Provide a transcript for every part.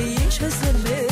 neyin çözümü?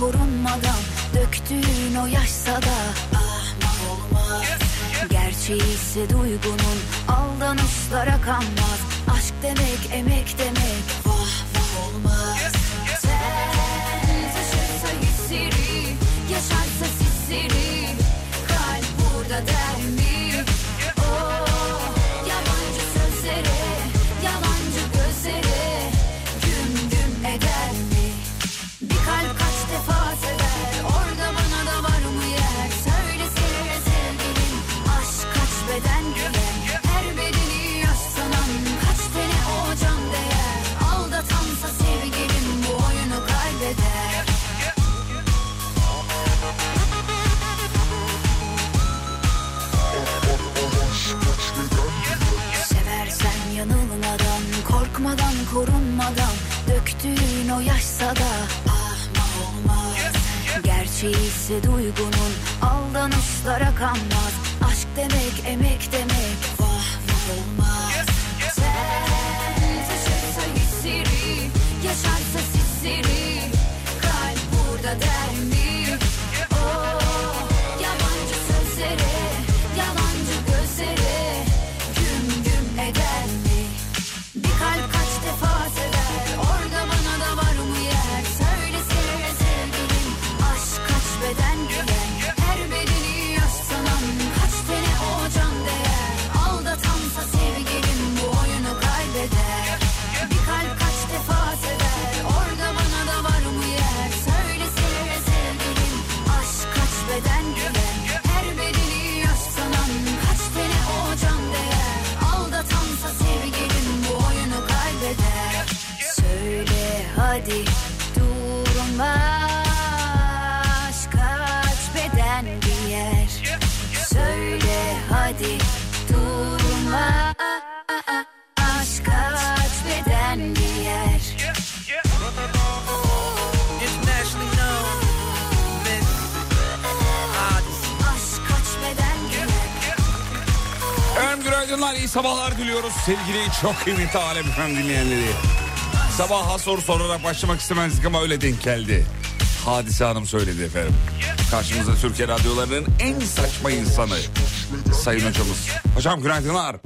Korunmadan Döktüğün o yaşsa da Ahmak olmaz. Gerçeği ise duygunun Aldanışlara kanmaz. Aşk demek emek demek Vah vah olmaz Gerçeği ise sevgili çok kıymetli Alem Efem dinleyenleri. Sabaha soru sorarak başlamak istemezdik ama öyle denk geldi. Hadise Hanım söyledi efendim. Karşımızda Türkiye radyolarının en saçma insanı Sayın Hocamız. Hocam günaydınlar.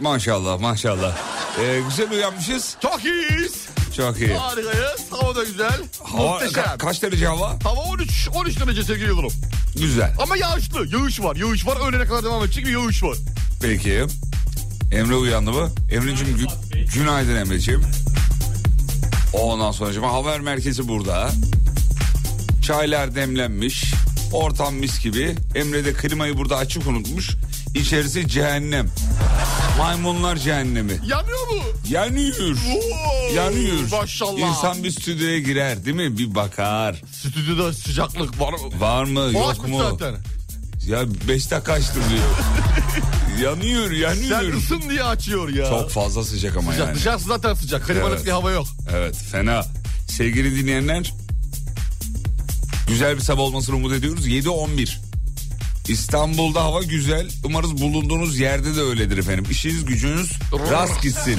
Maşallah maşallah. Ee, güzel uyanmışız. Çok iyiyiz. Çok iyi. Harikayız. Hava da güzel. Hava, Muhteşem. ka- kaç derece hava? Hava 13 13 derece sevgili Yıldırım. Güzel. Ama yağışlı. Yağış var. Yağış var. Öğlene kadar devam edecek bir yağış var. Peki. Emre uyandı mı? Emre'cim gü- günaydın Emre'cim. Ondan sonra haber merkezi burada. Çaylar demlenmiş. Ortam mis gibi. Emre de klimayı burada açık unutmuş. İçerisi cehennem. Maymunlar cehennemi. Yanıyor mu? Yanıyor. Oo, Yanıyor. Maşallah. İnsan bir stüdyoya girer değil mi? Bir bakar. Stüdyoda sıcaklık var mı? Var mı yok Açmış mu? zaten. Ya beş dakika açtım diyor. yanıyor yanıyor. Sen ısın diye açıyor ya. Çok fazla sıcak ama sıcak. yani. Dışarısı zaten sıcak. Klimalık Evet. bir hava yok. Evet fena. Sevgili dinleyenler güzel bir sabah olmasını umut ediyoruz. 7-11. İstanbul'da hava güzel. Umarız bulunduğunuz yerde de öyledir efendim. İşiniz gücünüz rast gitsin.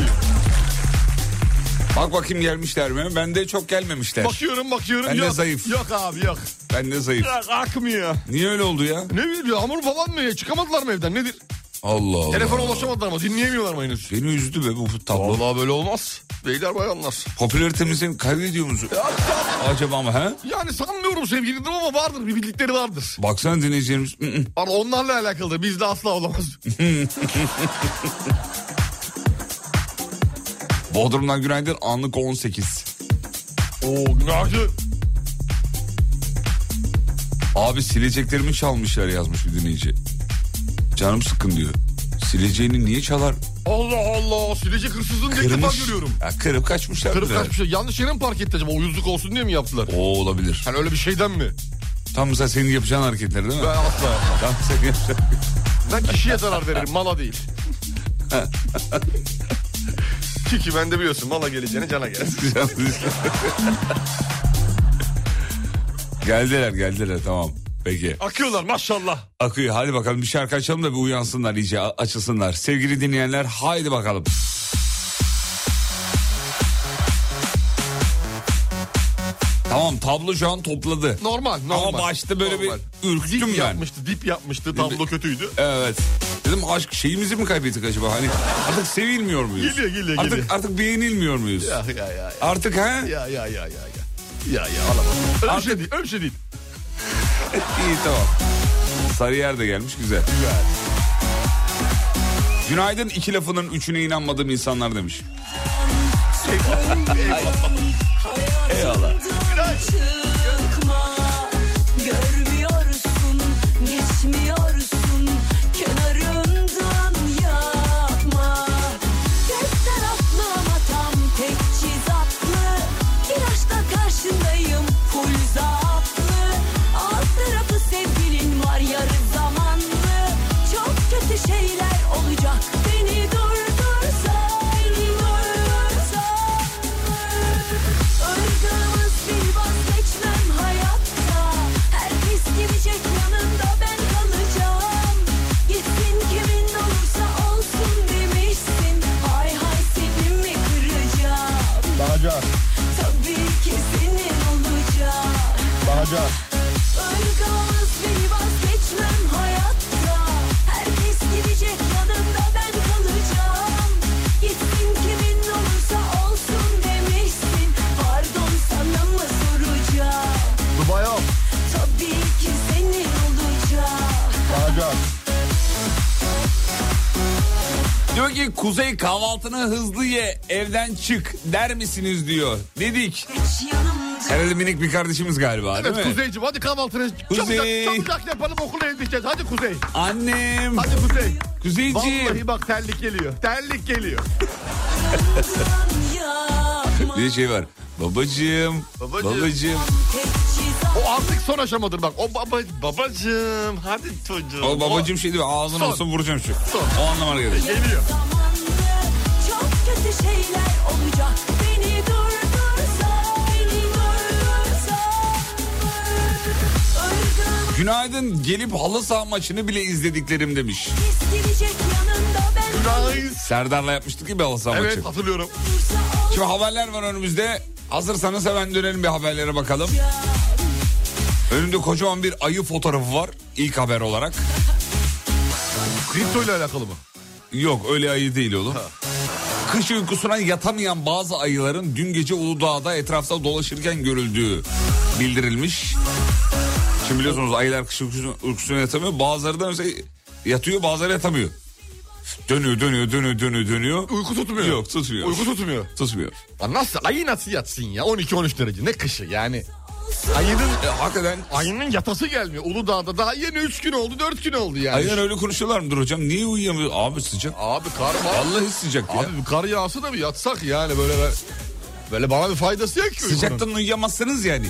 Bak bakayım gelmişler mi? Ben de çok gelmemişler. Bakıyorum bakıyorum. Ben de yok. zayıf. Yok abi yok. Ben de zayıf. Yok akmıyor. Niye öyle oldu ya? Ne bileyim hamur falan mı? Çıkamadılar mı evden nedir? Allah Allah. Telefona ulaşamadılar ama dinleyemiyorlar mı henüz? Beni üzdü be bu tablo. Vallahi böyle olmaz. Beyler bayanlar. Popülaritemizi kaybediyor musun? Acaba ama he? Yani sanmıyorum sevgili ama vardır bir bildikleri vardır. Baksana dinleyicilerimiz. Ama onlarla alakalı bizde asla olamaz. Bodrum'dan günaydın anlık 18. Oo günaydın. Abi sileceklerimi çalmışlar yazmış bir dinleyici. Canım sıkkın diyor. Sileceğini niye çalar? Allah Allah silecek hırsızlığını ilk defa Kırmış. görüyorum. Ya kırıp kaçmışlar. Kırıp kaçmış. Yanlış yere mi park etti acaba? Uyuzluk olsun diye mi yaptılar? O olabilir. Hani öyle bir şeyden mi? Tam mesela senin yapacağın hareketler değil mi? Ben asla yapmam. Tam senin yapacağın Ben kişiye zarar veririm mala değil. Çünkü ben de biliyorsun mala geleceğine cana gel. geldiler geldiler tamam. Peki. Akıyorlar maşallah. Akıyor hadi bakalım bir şarkı açalım da bir uyansınlar iyice açılsınlar. Sevgili dinleyenler haydi bakalım. Tamam tablo şu an topladı. Normal normal. Ama başta böyle bir ürktüm dip ben. yapmıştı dip yapmıştı tablo kötüydü. Evet. Dedim aşk şeyimizi mi kaybettik acaba? Hani artık sevilmiyor muyuz? Geliyor, geliyor, artık, geliyor. Artık beğenilmiyor muyuz? Ya ya ya. ya. Artık ha? Ya ya ya ya ya. Ya ya alamam. Öyle Artık- şey değil, öyle şey değil. İyi tamam. Sarıyer de gelmiş güzel. Günaydın iki lafının üçüne inanmadığım insanlar demiş. Eyvallah. Çıkma, görmüyorsun, Diyor ki Kuzey kahvaltını hızlı ye evden çık der misiniz diyor. Dedik. Herhalde minik bir kardeşimiz galiba Evet değil mi? Kuzeyciğim hadi kahvaltını Kuzey. çabucak, çabucak yapalım okula yetişeceğiz. Hadi Kuzey. Annem. Hadi Kuzey. Kuzeyciğim. Vallahi bak terlik geliyor. Terlik geliyor. Bir şey var. Babacığım. Babacığım. Babacığım. O artık son aşamadır bak. O baba, babacığım hadi çocuğum. O babacığım şey diyor ağzına Son. olsa vuracağım şu. Son. O anlamına gelir. Geliyor. Çok kötü şeyler olacak Beni durdursa Beni durdursa Irgağımız Günaydın gelip halı saha maçını bile izlediklerim demiş. Günaydın. Serdar'la yapmıştık ya bir halı saha Evet maçı. hatırlıyorum. kalırsa Şimdi haberler var önümüzde. Hazırsanız hemen dönelim bir haberlere bakalım. Önümde kocaman bir ayı fotoğrafı var ilk haber olarak. Kripto ile alakalı mı? Yok öyle ayı değil oğlum. Kış uykusuna yatamayan bazı ayıların dün gece Uludağ'da etrafta dolaşırken görüldüğü bildirilmiş. Şimdi biliyorsunuz ayılar kış uykusuna, uykusuna yatamıyor. Bazıları da mesela yatıyor bazıları yatamıyor. Dönüyor dönüyor dönüyor dönüyor dönüyor. Uyku tutmuyor. Yok tutmuyor. Uyku tutmuyor. Tutmuyor. Nasıl ayı nasıl yatsın ya 12-13 derece ne kışı yani. Ayının E, hakikaten ayının yatası gelmiyor. Uludağ'da daha yeni 3 gün oldu 4 gün oldu yani. ayılar öyle konuşuyorlar mıdır hocam? Niye uyuyamıyor? Abi sıcak. Abi kar var. Vallahi sıcak ya. Abi kar yağsa da bir yatsak yani böyle böyle, böyle bana bir faydası yok ki. Sıcaktan uyuyamazsınız yani.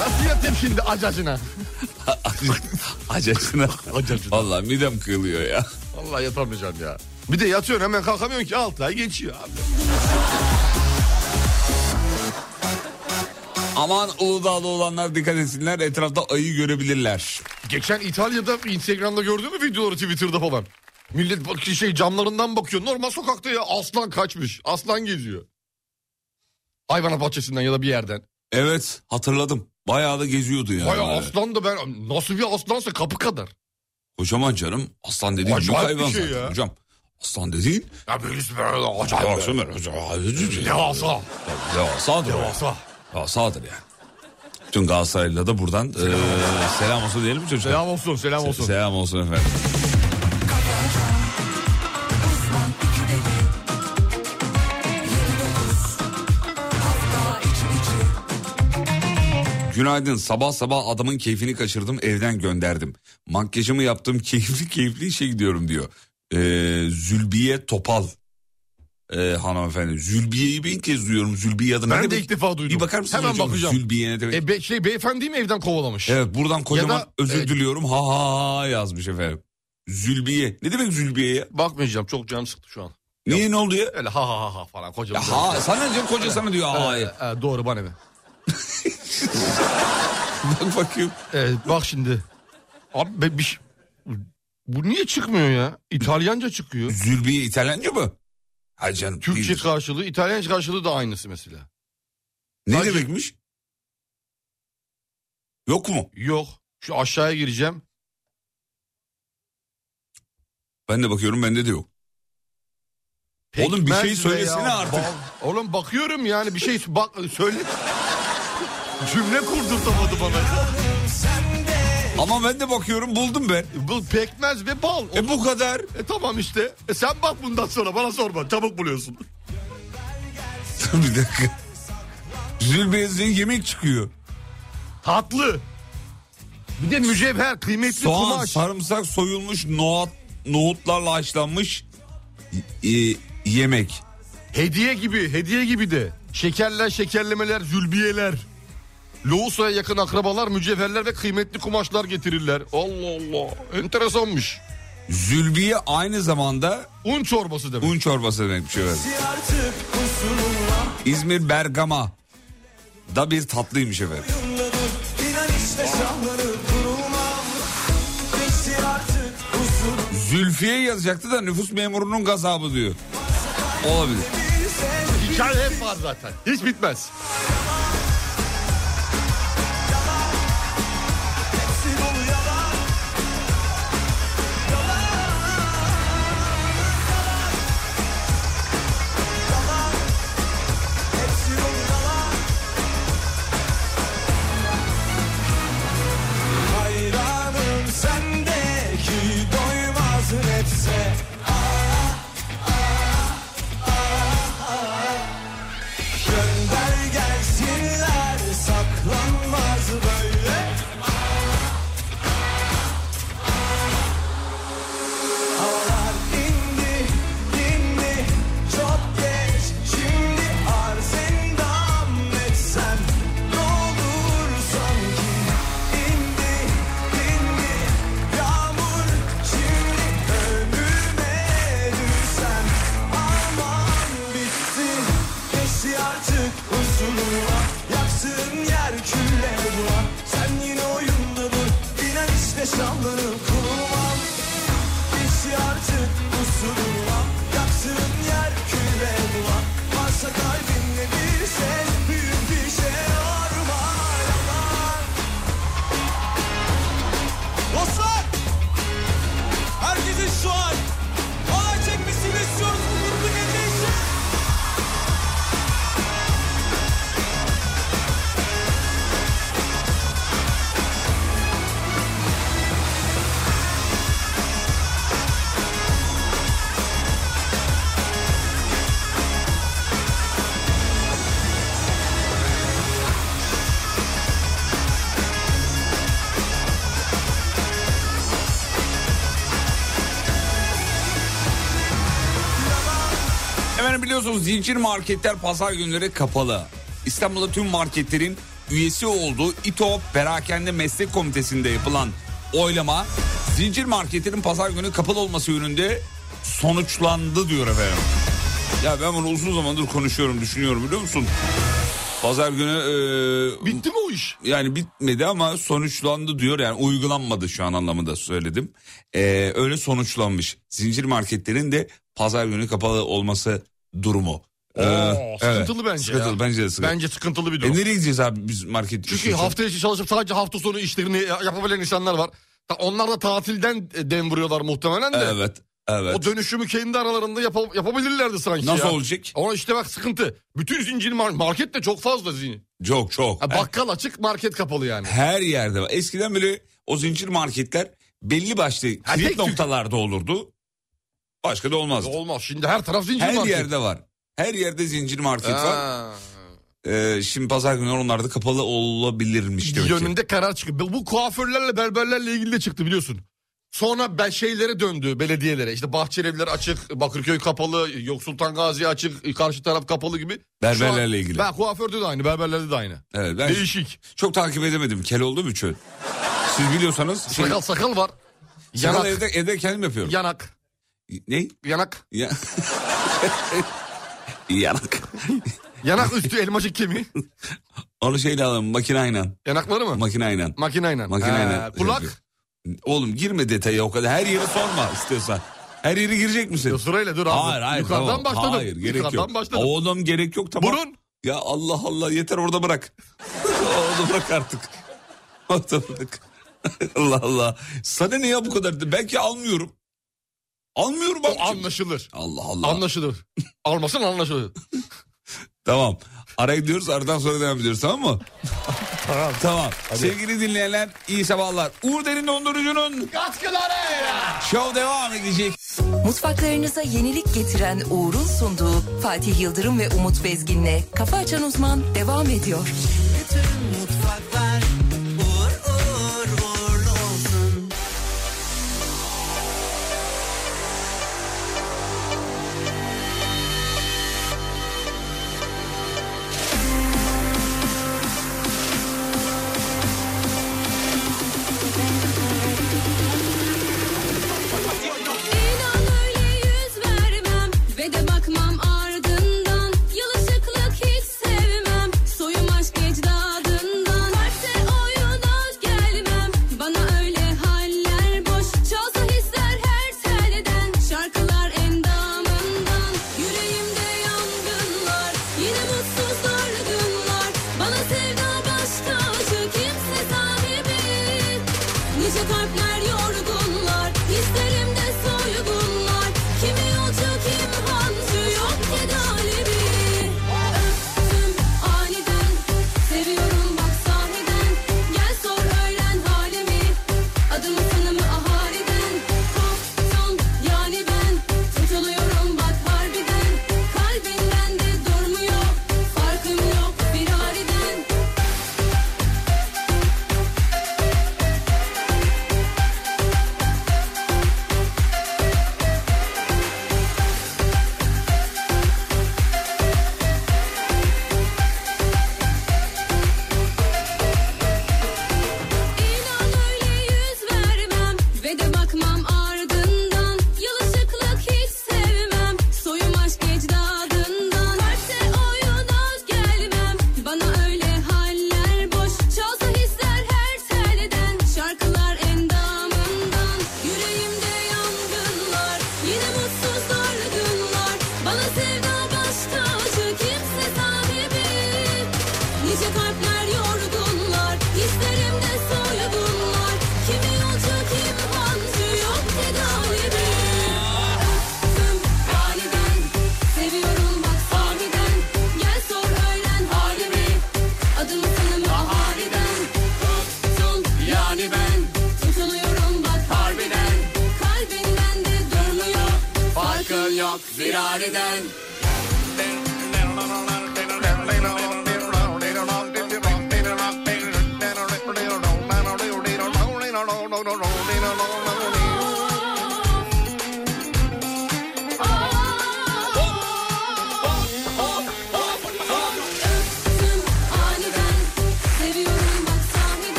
Nasıl yatayım şimdi acacına? Acacına. Acacına. Vallahi midem kıyılıyor ya. Vallahi yatamayacağım ya. Bir de yatıyorsun hemen kalkamıyorsun ki 6 ay geçiyor abi. Aman Uludağ'da olanlar dikkat etsinler etrafta ayı görebilirler. Geçen İtalya'da Instagram'da gördün mü videoları Twitter'da falan? Millet bak şey camlarından bakıyor. Normal sokakta ya aslan kaçmış. Aslan geziyor. Hayvanat bahçesinden ya da bir yerden. Evet hatırladım. Bayağı da geziyordu yani. Baya Böyle. aslan da ben nasıl bir aslansa kapı kadar. Kocaman canım. Aslan dediğin büyük hayvan şey zaten ya. hocam. Aslan dediğin Ya birisi böyle acayip. Baksana böyle, acayip- Devasa. Devasa. Devasadır yani. Tüm Galatasaraylı'da da buradan eee, selam olsun diyelim mi çocuklar? Selam olsun selam olsun. Selam olsun efendim. Günaydın sabah sabah adamın keyfini kaçırdım evden gönderdim. Makyajımı yaptım keyifli keyifli işe gidiyorum diyor. Ee, Zülbiye Topal ee, hanımefendi. Zülbiye'yi ben ilk kez duyuyorum. Zülbiye adı ne Ben de demek? ilk defa duydum. Bir bakar mısın Hemen hocam? bakacağım. Zülbiye ne demek? E be, şey beyefendi mi evden kovalamış? Evet buradan kocaman Ya da- özür e- diliyorum ha ha ha yazmış efendim. Zülbiye. Ne demek Zülbiye ya? Bakmayacağım çok canım sıktı şu an. Niye ne oldu ya? Öyle ha ha ha ha falan kocaman. Ya ha sana diyor koca sana diyor ha. Ee, e, doğru bana ne? Bak bakayım. Evet bak şimdi. Abi be, bir şey- Bu niye çıkmıyor ya? İtalyanca çıkıyor. Zülbiye İtalyanca mı? Hay canım. Türkçe değil. karşılığı, İtalyanca karşılığı da aynısı mesela. Ne Sadece- demekmiş? Yok mu? Yok. Şu aşağıya gireceğim. Ben de bakıyorum bende de yok. Oğlum bir şey Pekmez söylesene veya artık. bal- Oğlum bakıyorum yani bir şey bak söyle. Cümle kurdurtamadı bana. Ama ben de bakıyorum buldum ben. Bu pekmez ve bal. E bu kadar. E tamam işte. E sen bak bundan sonra bana sorma. Çabuk buluyorsun. bir dakika. Zülbiye'den yemek çıkıyor. Tatlı. Bir de mücevher, kıymetli Soğan, kumaş. sarımsak, soyulmuş nohut, nohutlarla haşlanmış e, yemek. Hediye gibi, hediye gibi de. Şekerler, şekerlemeler, zülbiyeler. Loğusa'ya yakın akrabalar mücevherler ve kıymetli kumaşlar getirirler. Allah Allah. Enteresanmış. Zülbiye aynı zamanda Un çorbası demek. un çorbası demekmiş evet. İzmir Bergama da bir tatlıymış efendim. Zülfiye yazacaktı da nüfus memurunun gazabı diyor. Olabilir. Hikaye hep var zaten. Hiç bitmez. Zincir marketler pazar günleri kapalı. İstanbul'da tüm marketlerin üyesi olduğu İTO Perakende Meslek Komitesi'nde yapılan oylama zincir marketlerin pazar günü kapalı olması yönünde sonuçlandı diyor efendim. Ya ben bunu uzun zamandır konuşuyorum düşünüyorum biliyor musun? Pazar günü e, Bitti mi o iş? yani bitmedi ama sonuçlandı diyor yani uygulanmadı şu an anlamında söyledim. Ee, öyle sonuçlanmış. Zincir marketlerin de pazar günü kapalı olması durumu. Ee, Oo, sıkıntılı bence Sıkıntılı ya. bence de sıkıntılı. Bence sıkıntılı bir E durum. nereye gideceğiz abi biz market? Çünkü için? hafta içi çalışıp sadece hafta sonu işlerini yapabilen insanlar var. Onlar da tatilden e, dem vuruyorlar muhtemelen de. Evet. Evet. O dönüşümü kendi aralarında yapa- yapabilirlerdi sanki Nasıl ya. olacak? Ona işte bak sıkıntı. Bütün zincir mar- market de çok fazla zincir. Çok çok. Ha, bakkal açık market kapalı yani. Her yerde var. Eskiden böyle o zincir marketler belli başlı kilit noktalarda olurdu. Başka da olmazdı. Olmaz şimdi her taraf zincir Her market. yerde var. Her yerde zincir market var. Ha. Ee, şimdi pazar günü onlarda kapalı olabilirmiş demek ki. Yönünde karar çıktı. Bu- kuaförlerle berberlerle ilgili de çıktı biliyorsun. Sonra ben şeylere döndü belediyelere. İşte Bahçelievler açık, Bakırköy kapalı, Yok Sultan Gazi açık, karşı taraf kapalı gibi. Şu an- Berberlerle ilgili. Ben kuaförde de aynı, berberlerde de aynı. Evet, ben Değişik. çok takip edemedim. Kel olduğum için. Siz biliyorsanız. Şey, Sakal sakal var. sakal Yanak, evde, evde kendim yapıyorum. yanak, Ne? yanak. Ya... Yanak. Yanak üstü elmacık kemiği. Onu şeyle alalım makineyle. Yanakları mı? Makineyle. Makineyle. Makineyle. Ha, kulak. Oğlum girme detaya o kadar. Her yeri sorma istiyorsan. Her yeri girecek misin? Yo, sırayla dur abi. Hayır hayır Yukarıdan tamam. başladım. Hayır gerek Yukarıdan yok. başladım. Oğlum gerek yok tamam. Burun. Ya Allah Allah yeter orada bırak. orada bırak artık. Orada bırak. Allah Allah. Sana ne ya bu kadar? Belki almıyorum. Almıyorum O abicim. anlaşılır. Allah Allah. Anlaşılır. Almasın anlaşılır. Tamam. Araya gidiyoruz aradan sonra devam ediyoruz tamam mı? Tamam. Tamam. Sevgili dinleyenler iyi sabahlar. Uğur Derin Dondurucu'nun Katkıları. show devam edecek. Mutfaklarınıza yenilik getiren Uğur'un sunduğu Fatih Yıldırım ve Umut Bezgin'le Kafa Açan Uzman devam ediyor. Bütün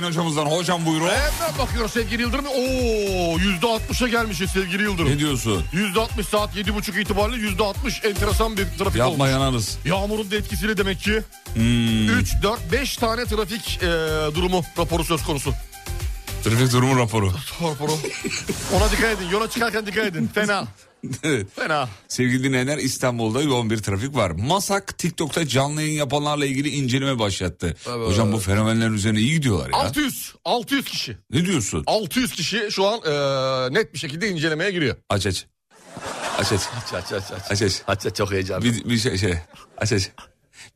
sayın hocamızdan. Hocam buyurun. Evet ben bakıyorum sevgili Yıldırım. Oo yüzde altmışa gelmişiz sevgili Yıldırım. Ne diyorsun? Yüzde altmış saat yedi buçuk itibariyle yüzde altmış enteresan bir trafik Yapma olmuş. yanarız. Yağmurun da etkisiyle demek ki Hmm. 3, 4, 5 tane trafik e, durumu raporu söz konusu. Trafik durumu raporu. Raporu. Ona dikkat edin. Yola çıkarken dikkat edin. Fena. Evet. Fena. Sevgili dinleyenler İstanbul'da yoğun bir trafik var. Masak TikTok'ta canlı yayın yapanlarla ilgili inceleme başlattı. Hocam bu fenomenlerin üzerine iyi gidiyorlar ya. 600. 600 kişi. Ne diyorsun? 600 kişi şu an e, net bir şekilde incelemeye giriyor. Aç aç. Aç aç. Aç aç aç aç. Aç aç. Aç aç çok heyecanlı. Bir, bir şey, şey. Aç aç.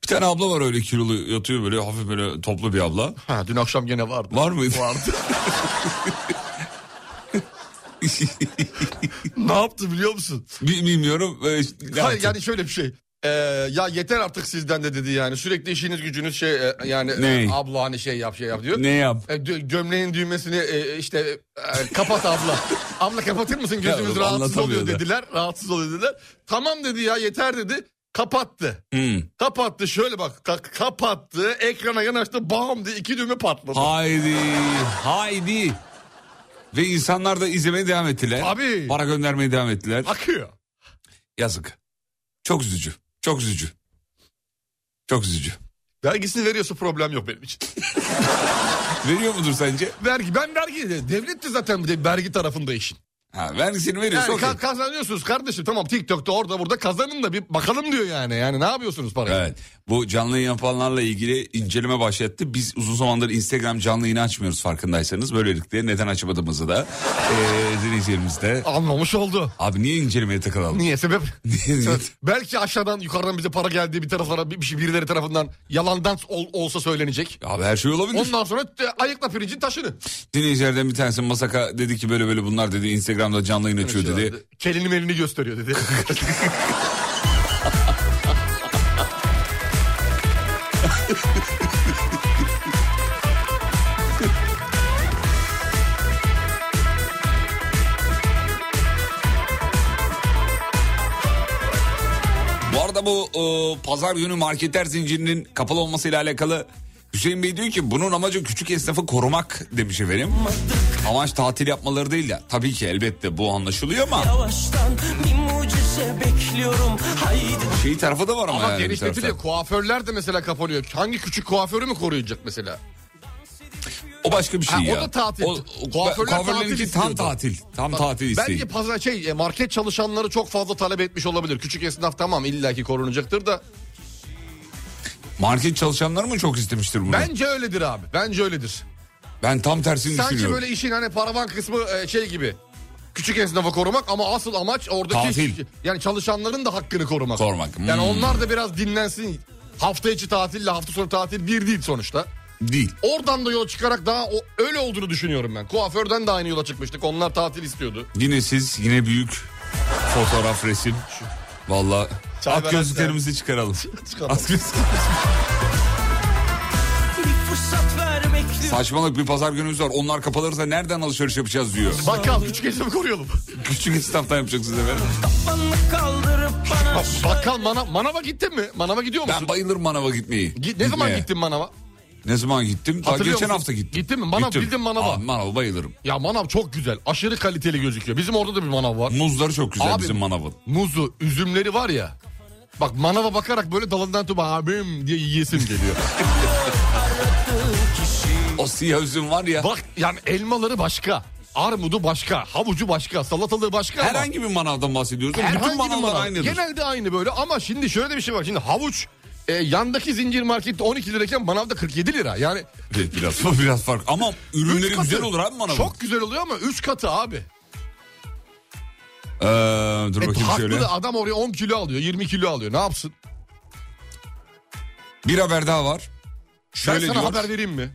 Bir tane abla var öyle kilolu yatıyor böyle hafif böyle toplu bir abla. Ha, dün akşam gene vardı. Var mıydı? Vardı. ne yaptı biliyor musun? Bi- Bilmiyorum. Ee, Hayır yani şöyle bir şey. Ee, ya yeter artık sizden de dedi yani. Sürekli işiniz gücünüz şey e, yani Ne? e, abla hani şey yap şey yap diyor. Ne yap? E, dö- gömleğin düğmesini e, işte e, kapat abla. abla kapatır mısın gözümüz oğlum, rahatsız oluyor da. dediler. Rahatsız oluyor dediler. Tamam dedi ya yeter dedi. Kapattı. Hmm. Kapattı şöyle bak ka- kapattı ekrana yanaştı bam diye iki düğme patladı. Haydi. Haydi. Ve insanlar da izlemeye devam ettiler. Tabii. Para göndermeye devam ettiler. Akıyor. Yazık. Çok üzücü. Çok üzücü. Çok üzücü. Vergisini veriyorsa problem yok benim için. Veriyor mudur sence? Vergi ben vergi devlet de zaten bir de vergi tarafında işin. Ha, vergisini veriyorsa Yani okey. ka- kazanıyorsunuz kardeşim tamam TikTok'ta orada burada kazanın da bir bakalım diyor yani. Yani ne yapıyorsunuz parayı? Evet. Bu canlı yayın yapanlarla ilgili inceleme başlattı. Biz uzun zamandır Instagram canlı yayını açmıyoruz farkındaysanız. Böylelikle neden açmadığımızı da eee dinleyicilerimiz de. Anlamış oldu. Abi niye incelemeye takılalım? Niye sebep? Belki aşağıdan yukarıdan bize para geldiği bir taraflara bir, bir şey birileri tarafından yalandan ol- olsa söylenecek. Abi her şey olabilir. Ondan sonra e, ayıkla pirincin taşını. Dinleyicilerden bir tanesi Masaka dedi ki böyle böyle bunlar dedi Instagram'da canlı yayın açıyor dedi. Kelini melini gösteriyor dedi. arada bu e, pazar günü marketler zincirinin kapalı olmasıyla alakalı Hüseyin Bey diyor ki bunun amacı küçük esnafı korumak demiş efendim. Amaç tatil yapmaları değil ya. Tabii ki elbette bu anlaşılıyor ama Yavaştan bir mucize bekliyorum Haydi şey tarafı da var ama, Ama yani genişletiliyor. taraftan. Kuaförler de mesela kapanıyor. Hangi küçük kuaförü mü koruyacak mesela? O başka bir şey Ha, o ya. da tatil. O, Kuaförler kuaförlerinki tatil tam tatil. Tam tatil isteği. Bence pazar şey e, market çalışanları çok fazla talep etmiş olabilir. Küçük esnaf tamam illaki korunacaktır da. Market çalışanları mı çok istemiştir bunu? Ben, Bence öyledir abi. Bence öyledir. tam tersini Sanki düşünüyorum. böyle işin hani paravan kısmı e, şey gibi. Küçük esnafı korumak ama asıl amaç oradaki Tatil. yani çalışanların da hakkını korumak. Korumak, Yani hmm. onlar da biraz dinlensin. Hafta içi tatille hafta sonu tatil bir değil sonuçta. Değil. Oradan da yola çıkarak daha o, öyle olduğunu düşünüyorum ben. Kuaförden de aynı yola çıkmıştık. Onlar tatil istiyordu. Yine siz yine büyük fotoğraf resim. Valla veren gözlüklerimizi çıkaralım. Çıkaralım. Saçmalık bir pazar günümüz var. Onlar kapalırsa nereden alışveriş yapacağız diyor. Bakkal küçük esnafı koruyalım. Küçük esnaftan yapacaksınız efendim. Bakkal mana, manava gittin mi? Manava gidiyor musun? Ben bayılırım manava gitmeyi. Git- ne zaman Gitmeye. gittin manava? Ne zaman gittim? Daha geçen musun? hafta gittim. Gittin mi? Manav, bildiğin manava. Aa, manava bayılırım. Ya manav çok güzel. Aşırı kaliteli gözüküyor. Bizim orada da bir manav var. Muzları çok güzel Abi- bizim manavın. Muzu, üzümleri var ya. Bak manava bakarak böyle dalından tutup abim diye yiyesim geliyor. O siyah üzüm var ya. Bak yani elmaları başka. Armudu başka, havucu başka, salatalığı başka ama Herhangi bir manavdan bahsediyoruz. herhangi Bütün manavlar manav. aynıdır. Genelde aynı böyle ama şimdi şöyle bir şey var. Şimdi havuç e, yandaki zincir markette 12 lirayken manavda 47 lira. Yani Evet, biraz, biraz fark. Ama ürünleri katı. güzel olur abi manavın. Çok güzel oluyor ama 3 katı abi. Ee, dur E, bakayım haklı şöyle. da adam oraya 10 kilo alıyor, 20 kilo alıyor. Ne yapsın? Bir haber daha var. Ben Şöyle sana diyor. haber vereyim mi?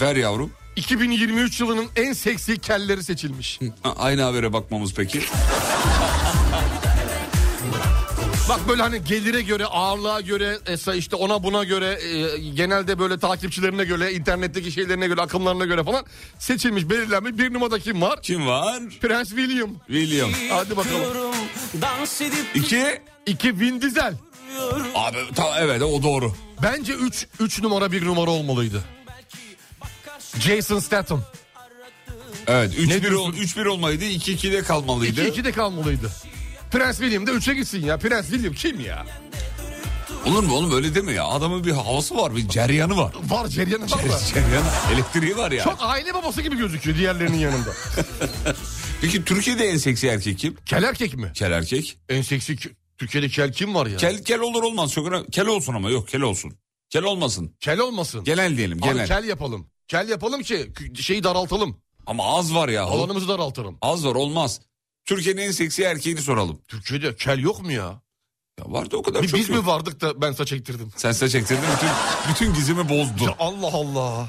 Ver yavrum. 2023 yılının en seksi kelleri seçilmiş. Aynı habere bakmamız peki. Bak böyle hani gelire göre, ağırlığa göre, esa işte ona buna göre, e, genelde böyle takipçilerine göre, internetteki şeylerine göre, akımlarına göre falan seçilmiş, belirlenmiş. Bir numarada kim var? Kim var? Prens William. William. Hadi bakalım. İki. İki Vin Diesel. Abi ta, evet o doğru. Bence 3 3 numara bir numara olmalıydı. Jason Statham. Evet 3-1 diyorsun? ol, 3-1 olmalıydı 2-2'de kalmalıydı. 2 2 de kalmalıydı. Prens William da 3'e gitsin ya. Prens William kim ya? Olur mu oğlum öyle deme ya. Adamın bir havası var bir ceryanı var. Var ceryanı var da. Ceryanı elektriği var ya. Çok aile babası gibi gözüküyor diğerlerinin yanında. Peki Türkiye'de en seksi erkek kim? kel erkek mi? Kel erkek. En seksi Türkiye'de kel kim var ya? Kel, Kel, kel olur olmaz. Çok önemli. Kel olsun ama yok kel olsun. Kel olmasın. olmasın. Genel diyelim Abi genel. kel yapalım. Kel yapalım ki şeyi daraltalım. Ama az var ya. Alanımızı daraltalım. Az var olmaz. Türkiye'nin en seksi erkeğini soralım. Türkiye'de kel yok mu ya? Ya vardı o kadar Bir çok biz yok. mi vardık da ben saç ektirdim? Sen saç ektirdin bütün, bütün gizimi bozdun. Ya Allah Allah.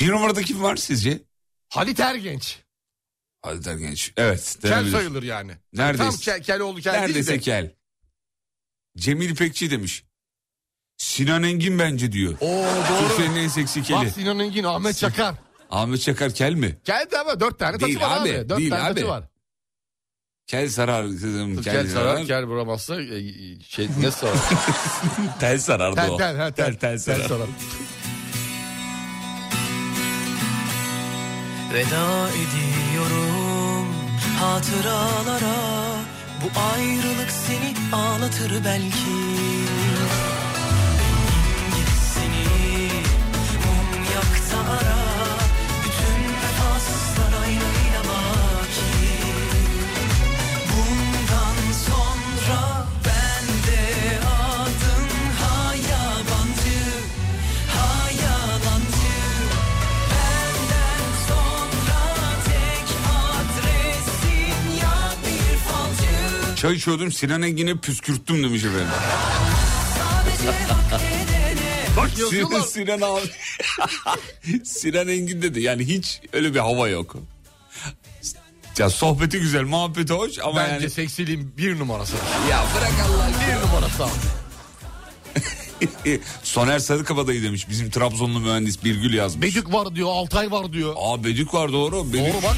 Bir numarada kim var sizce? Halit Ergenç. Hadi der genç. Evet. Kel denebilir. sayılır yani. Neredeyse. Tam kel, kel oldu kel Neredeyse değil de. kel. Cemil İpekçi demiş. Sinan Engin bence diyor. Oo doğru. Türkiye'nin en seksi keli. Bak Sinan Engin, Ahmet Çakar. Ahmet Çakar kel mi? Geldi ama dört tane Değil taçı var abi. abi, Dört değil tane abi. taçı var. Kel sarar kızım. Kel, Kel sarar. sarar, kel vuramazsa e, şey ne sarar? Tel sarardı tel, o. tel, ha, tel, tel, tel sarar. sarar. Veda ediyorum hatıralara Bu ayrılık seni ağlatır belki Çay içiyordum Sinan Engin'e püskürttüm demiş efendim. Bak Sinan. Sinan abi. Sinan Engin dedi yani hiç öyle bir hava yok. Ya sohbeti güzel, muhabbeti hoş ama Bence yani... seksiliğin bir numarası. Ya bırak Allah Bir numarası abi. Soner Sarıkabadayı demiş bizim Trabzonlu mühendis Birgül yazmış. Bedük var diyor, Altay var diyor. Aa Bedük var doğru. Bedük. Doğru bak.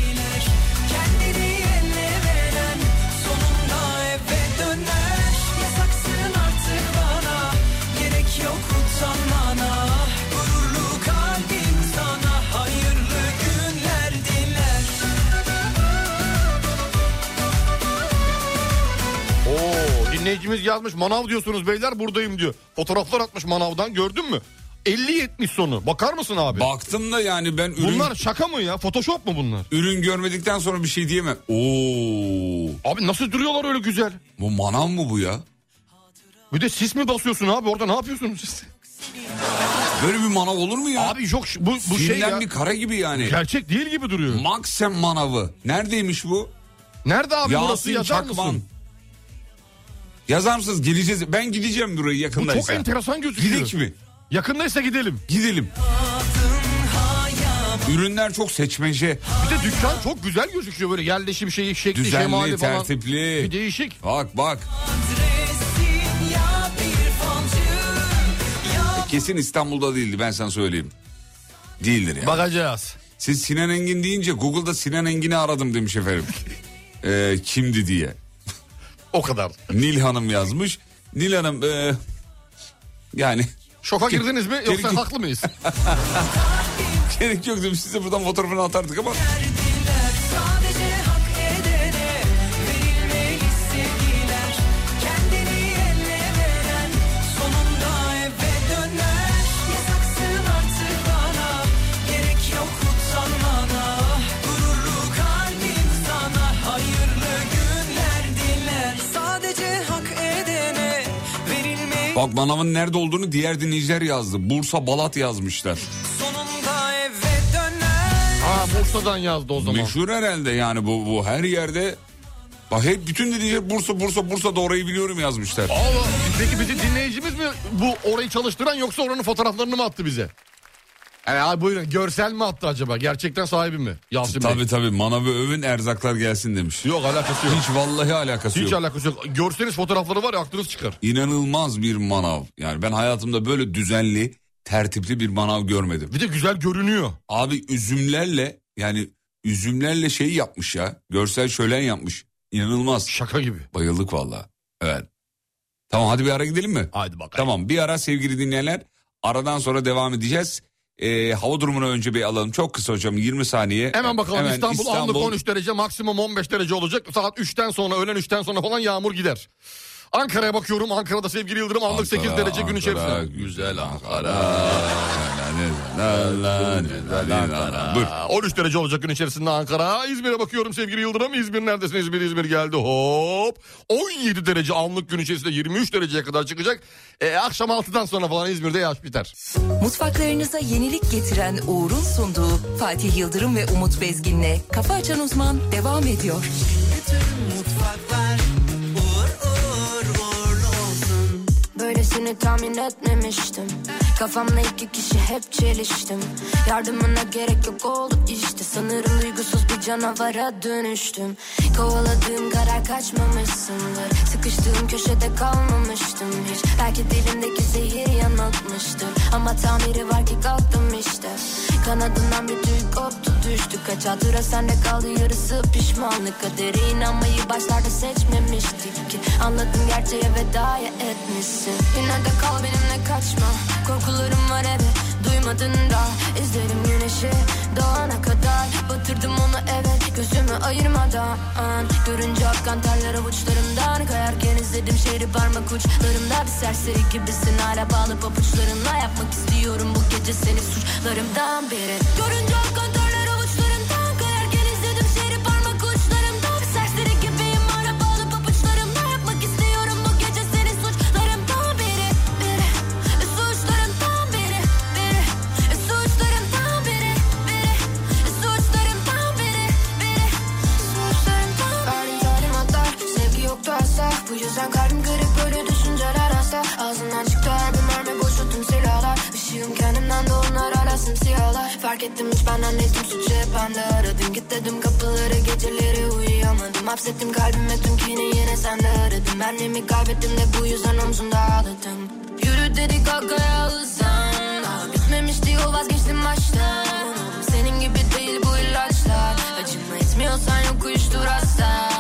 Dinleyicimiz yazmış manav diyorsunuz beyler buradayım diyor. Fotoğraflar atmış manavdan gördün mü? 50-70 sonu. Bakar mısın abi? Baktım da yani ben ürün, Bunlar şaka mı ya? Photoshop mu bunlar? ürün görmedikten sonra bir şey diyemem. Oo, Abi nasıl duruyorlar öyle güzel? bu manav mı bu ya? Bir de sis mi basıyorsun abi orada ne yapıyorsunuz siz? Böyle bir manav olur mu ya? Abi yok bu, bu şey ya. bir kara gibi yani. Gerçek değil gibi duruyor. Maxem manavı. Neredeymiş bu? Nerede abi burası Yasin yazar Çakman. mısın? Yazar mısınız? Geleceğiz. Ben gideceğim burayı Bu yakındaysa. çok enteresan gözüküyor. Gidik mi? Yakındaysa gidelim. Gidelim. Ürünler çok seçmece. Bir de dükkan çok güzel gözüküyor böyle yerleşim şeyi şekli Düzenli, şemali falan. tertipli. Bir değişik. Bak bak. Kesin İstanbul'da değildi ben sana söyleyeyim. Değildir yani. Bakacağız. Siz Sinan Engin deyince Google'da Sinan Engin'i aradım demiş efendim. Ee, kimdi diye. O kadar. Nil Hanım yazmış. Nil Hanım e, yani Şoka girdiniz mi yoksa haklı mıyız? gerek yok demiş size buradan fotoğrafını atardık ama bak manavın nerede olduğunu diğer dinleyiciler yazdı. Bursa Balat yazmışlar. Aa Bursa'dan yazdı o zaman. Meşhur herhalde yani bu bu her yerde. Bak hep bütün dinleyiciler Bursa Bursa Bursa da orayı biliyorum yazmışlar. Allah, peki bizi dinleyicimiz mi bu orayı çalıştıran yoksa oranın fotoğraflarını mı attı bize? Yani abi buyurun görsel mi attı acaba? Gerçekten sahibi mi? Yasin Bey. Tabii tabii manavı övün erzaklar gelsin demiş. Yok alakası yok. Hiç vallahi alakası Hiç yok. alakası yok. Görseniz fotoğrafları var ya aklınız çıkar. İnanılmaz bir manav. Yani ben hayatımda böyle düzenli, tertipli bir manav görmedim. Bir de güzel görünüyor. Abi üzümlerle yani üzümlerle şey yapmış ya. Görsel şölen yapmış. İnanılmaz. Şaka gibi. Bayıldık valla. Evet. Tamam hadi bir ara gidelim mi? Haydi bakalım. Tamam bir ara sevgili dinleyenler. Aradan sonra devam edeceğiz. Ee, hava durumunu önce bir alalım. Çok kısa hocam 20 saniye. Hemen bakalım Hemen İstanbul, anlık 13 derece maksimum 15 derece olacak. Saat 3'ten sonra öğlen 3'ten sonra falan yağmur gider. Ankara'ya bakıyorum. Ankara'da sevgili Yıldırım anlık 8 Ankara, derece gün Ankara, içerisinde. Güzel Ankara. Aa, 13 derece olacak gün içerisinde Ankara. İzmir'e bakıyorum sevgili Yıldırım. İzmir neredesin? İzmir İzmir geldi. Hop. 17 derece anlık gün içerisinde 23 dereceye kadar çıkacak. E, akşam 6'dan sonra falan İzmir'de yağış biter. Mutfaklarınıza yenilik getiren Uğur'un sunduğu Fatih Yıldırım ve Umut Bezgin'le Kafa Açan Uzman devam ediyor. Mutfaklar Böylesini tahmin etmemiştim. Kafamla iki kişi hep çeliştim. Yardımına gerek yok oldu işte. Sanırım duygusuz bir canavara dönüştüm. Kovaladığım karar kaçmamışsındır. Sıkıştığım köşede kalmamıştım hiç. Belki dilimdeki zehir yanıltmıştır. Ama tamiri var ki kalktım işte Kanadından bir tüy koptu düştü. Kaç hatıra sende kaldı yarısı pişmanlık. Kadere inanmayı başlarda seçmemiştik ki. Anladım gerçeğe vedaya etmişsin. Yine de kal benimle kaçma. Korkularım var evet duymadın da. İzlerim güneşi doğana kadar. Batırdım onu evet gözümü ayırmadan Görünce akkan terler avuçlarımdan Kayarken izledim şehri parmak uçlarımda Bir serseri gibisin hala bağlı papuçlarınla Yapmak istiyorum bu gece seni suçlarımdan biri Görünce akkan Bu yüzden kalbim kırık böyle düşünceler hasta. Ağzından çıktı her bir mermi boşalttım silahlar. Işığım kendimden de onlar hala simsiyahlar Fark ettim hiç benden değildim suçu hep bende aradım. Git dedim kapıları geceleri uyuyamadım. Hapsettim kalbime tüm kini yine sende aradım. Benliğimi kaybettim de bu yüzden omzumda ağladım. Yürü dedik kalkaya hızlan Daha bitmemişti yol vazgeçtim baştan. Senin gibi değil bu ilaçlar. Acıma etmiyorsan yok uyuştur hasta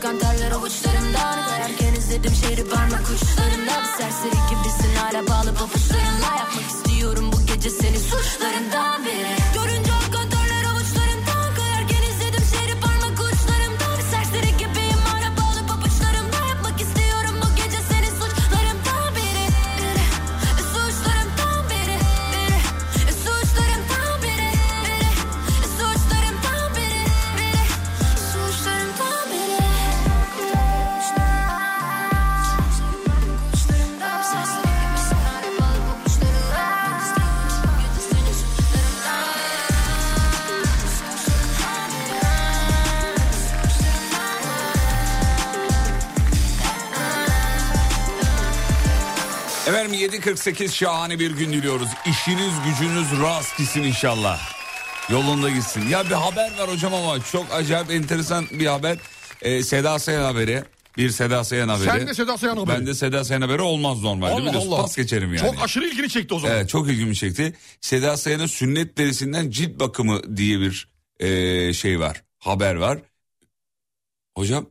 akkan terler avuçlarımdan Kayarken izledim şehri parmak uçlarımda Bir serseri gibisin hala bağlı papuçlarınla. Yapmak istiyorum bu gece seni suçlarından biri 7.48 şahane bir gün diliyoruz. İşiniz gücünüz rast gitsin inşallah. Yolunda gitsin. Ya bir haber var hocam ama çok acayip enteresan bir haber. Ee, Seda Sayan haberi. Bir Seda Sayan haberi. Sen de Seda Sayan haberi. Ben de Seda Sayan haberi olmaz normalde. Allah Biliyorsun, Allah. Pas geçerim yani. Çok aşırı ilgini çekti o zaman. Evet çok ilgimi çekti. Seda Sayan'ın sünnet derisinden cilt bakımı diye bir e, şey var. Haber var. Hocam.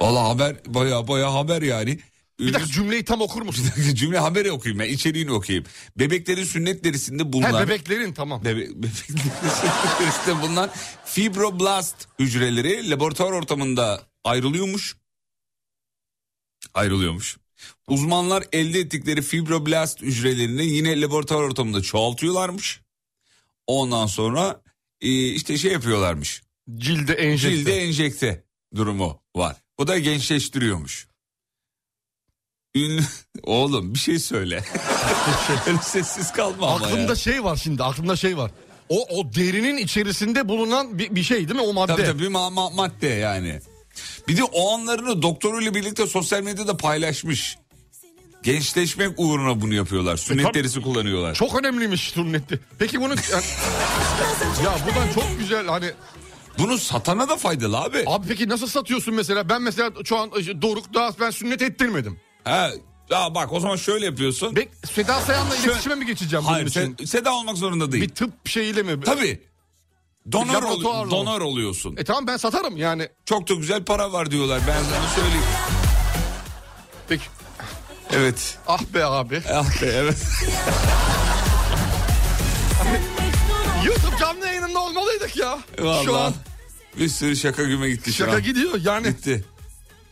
Valla haber baya baya haber yani. Bir dakika cümleyi tam okur musun? Cümle haberi okuyayım ben içeriğini okuyayım. Bebeklerin sünnet derisinde bulunan... He bebeklerin tamam. Bebe, bebeklerin sünnet derisinde bulunan fibroblast hücreleri laboratuvar ortamında ayrılıyormuş. Ayrılıyormuş. Uzmanlar elde ettikleri fibroblast hücrelerini yine laboratuvar ortamında çoğaltıyorlarmış. Ondan sonra e, işte şey yapıyorlarmış. Cilde enjekte. Cilde enjekte durumu var. Bu da gençleştiriyormuş. Ünlü... Oğlum bir şey söyle. Öyle sessiz kalma ama Aklımda ya. şey var şimdi aklımda şey var. O, o derinin içerisinde bulunan bir, bir şey değil mi o madde? Tabii tabii bir ma- ma- madde yani. Bir de o anlarını doktoruyla birlikte sosyal medyada paylaşmış. Gençleşmek uğruna bunu yapıyorlar. Sünnet E, derisi kullanıyorlar. Çok önemliymiş sünnetti. Peki bunu... yani- ya bu da çok güzel hani... Bunu satana da faydalı abi. Abi peki nasıl satıyorsun mesela? Ben mesela şu an e, Doruk daha ben sünnet ettirmedim. Ha, ya bak o zaman şöyle yapıyorsun. Bek Seda Sayan'la Şöyle- iletişime mi geçeceğim bunun Hayır için? sen, Seda olmak zorunda değil. Bir tıp şeyiyle mi? Tabii. Donör, ol- donör oluyorsun. E tamam ben satarım yani. Çok da güzel para var diyorlar ben sana söyleyeyim. Peki. Evet. Ah be abi. Ah be, evet. YouTube olmalıydık ya. Şu Vallahi. an Bir sürü şaka güme gitti şu Şaka gidiyor yani. Gitti.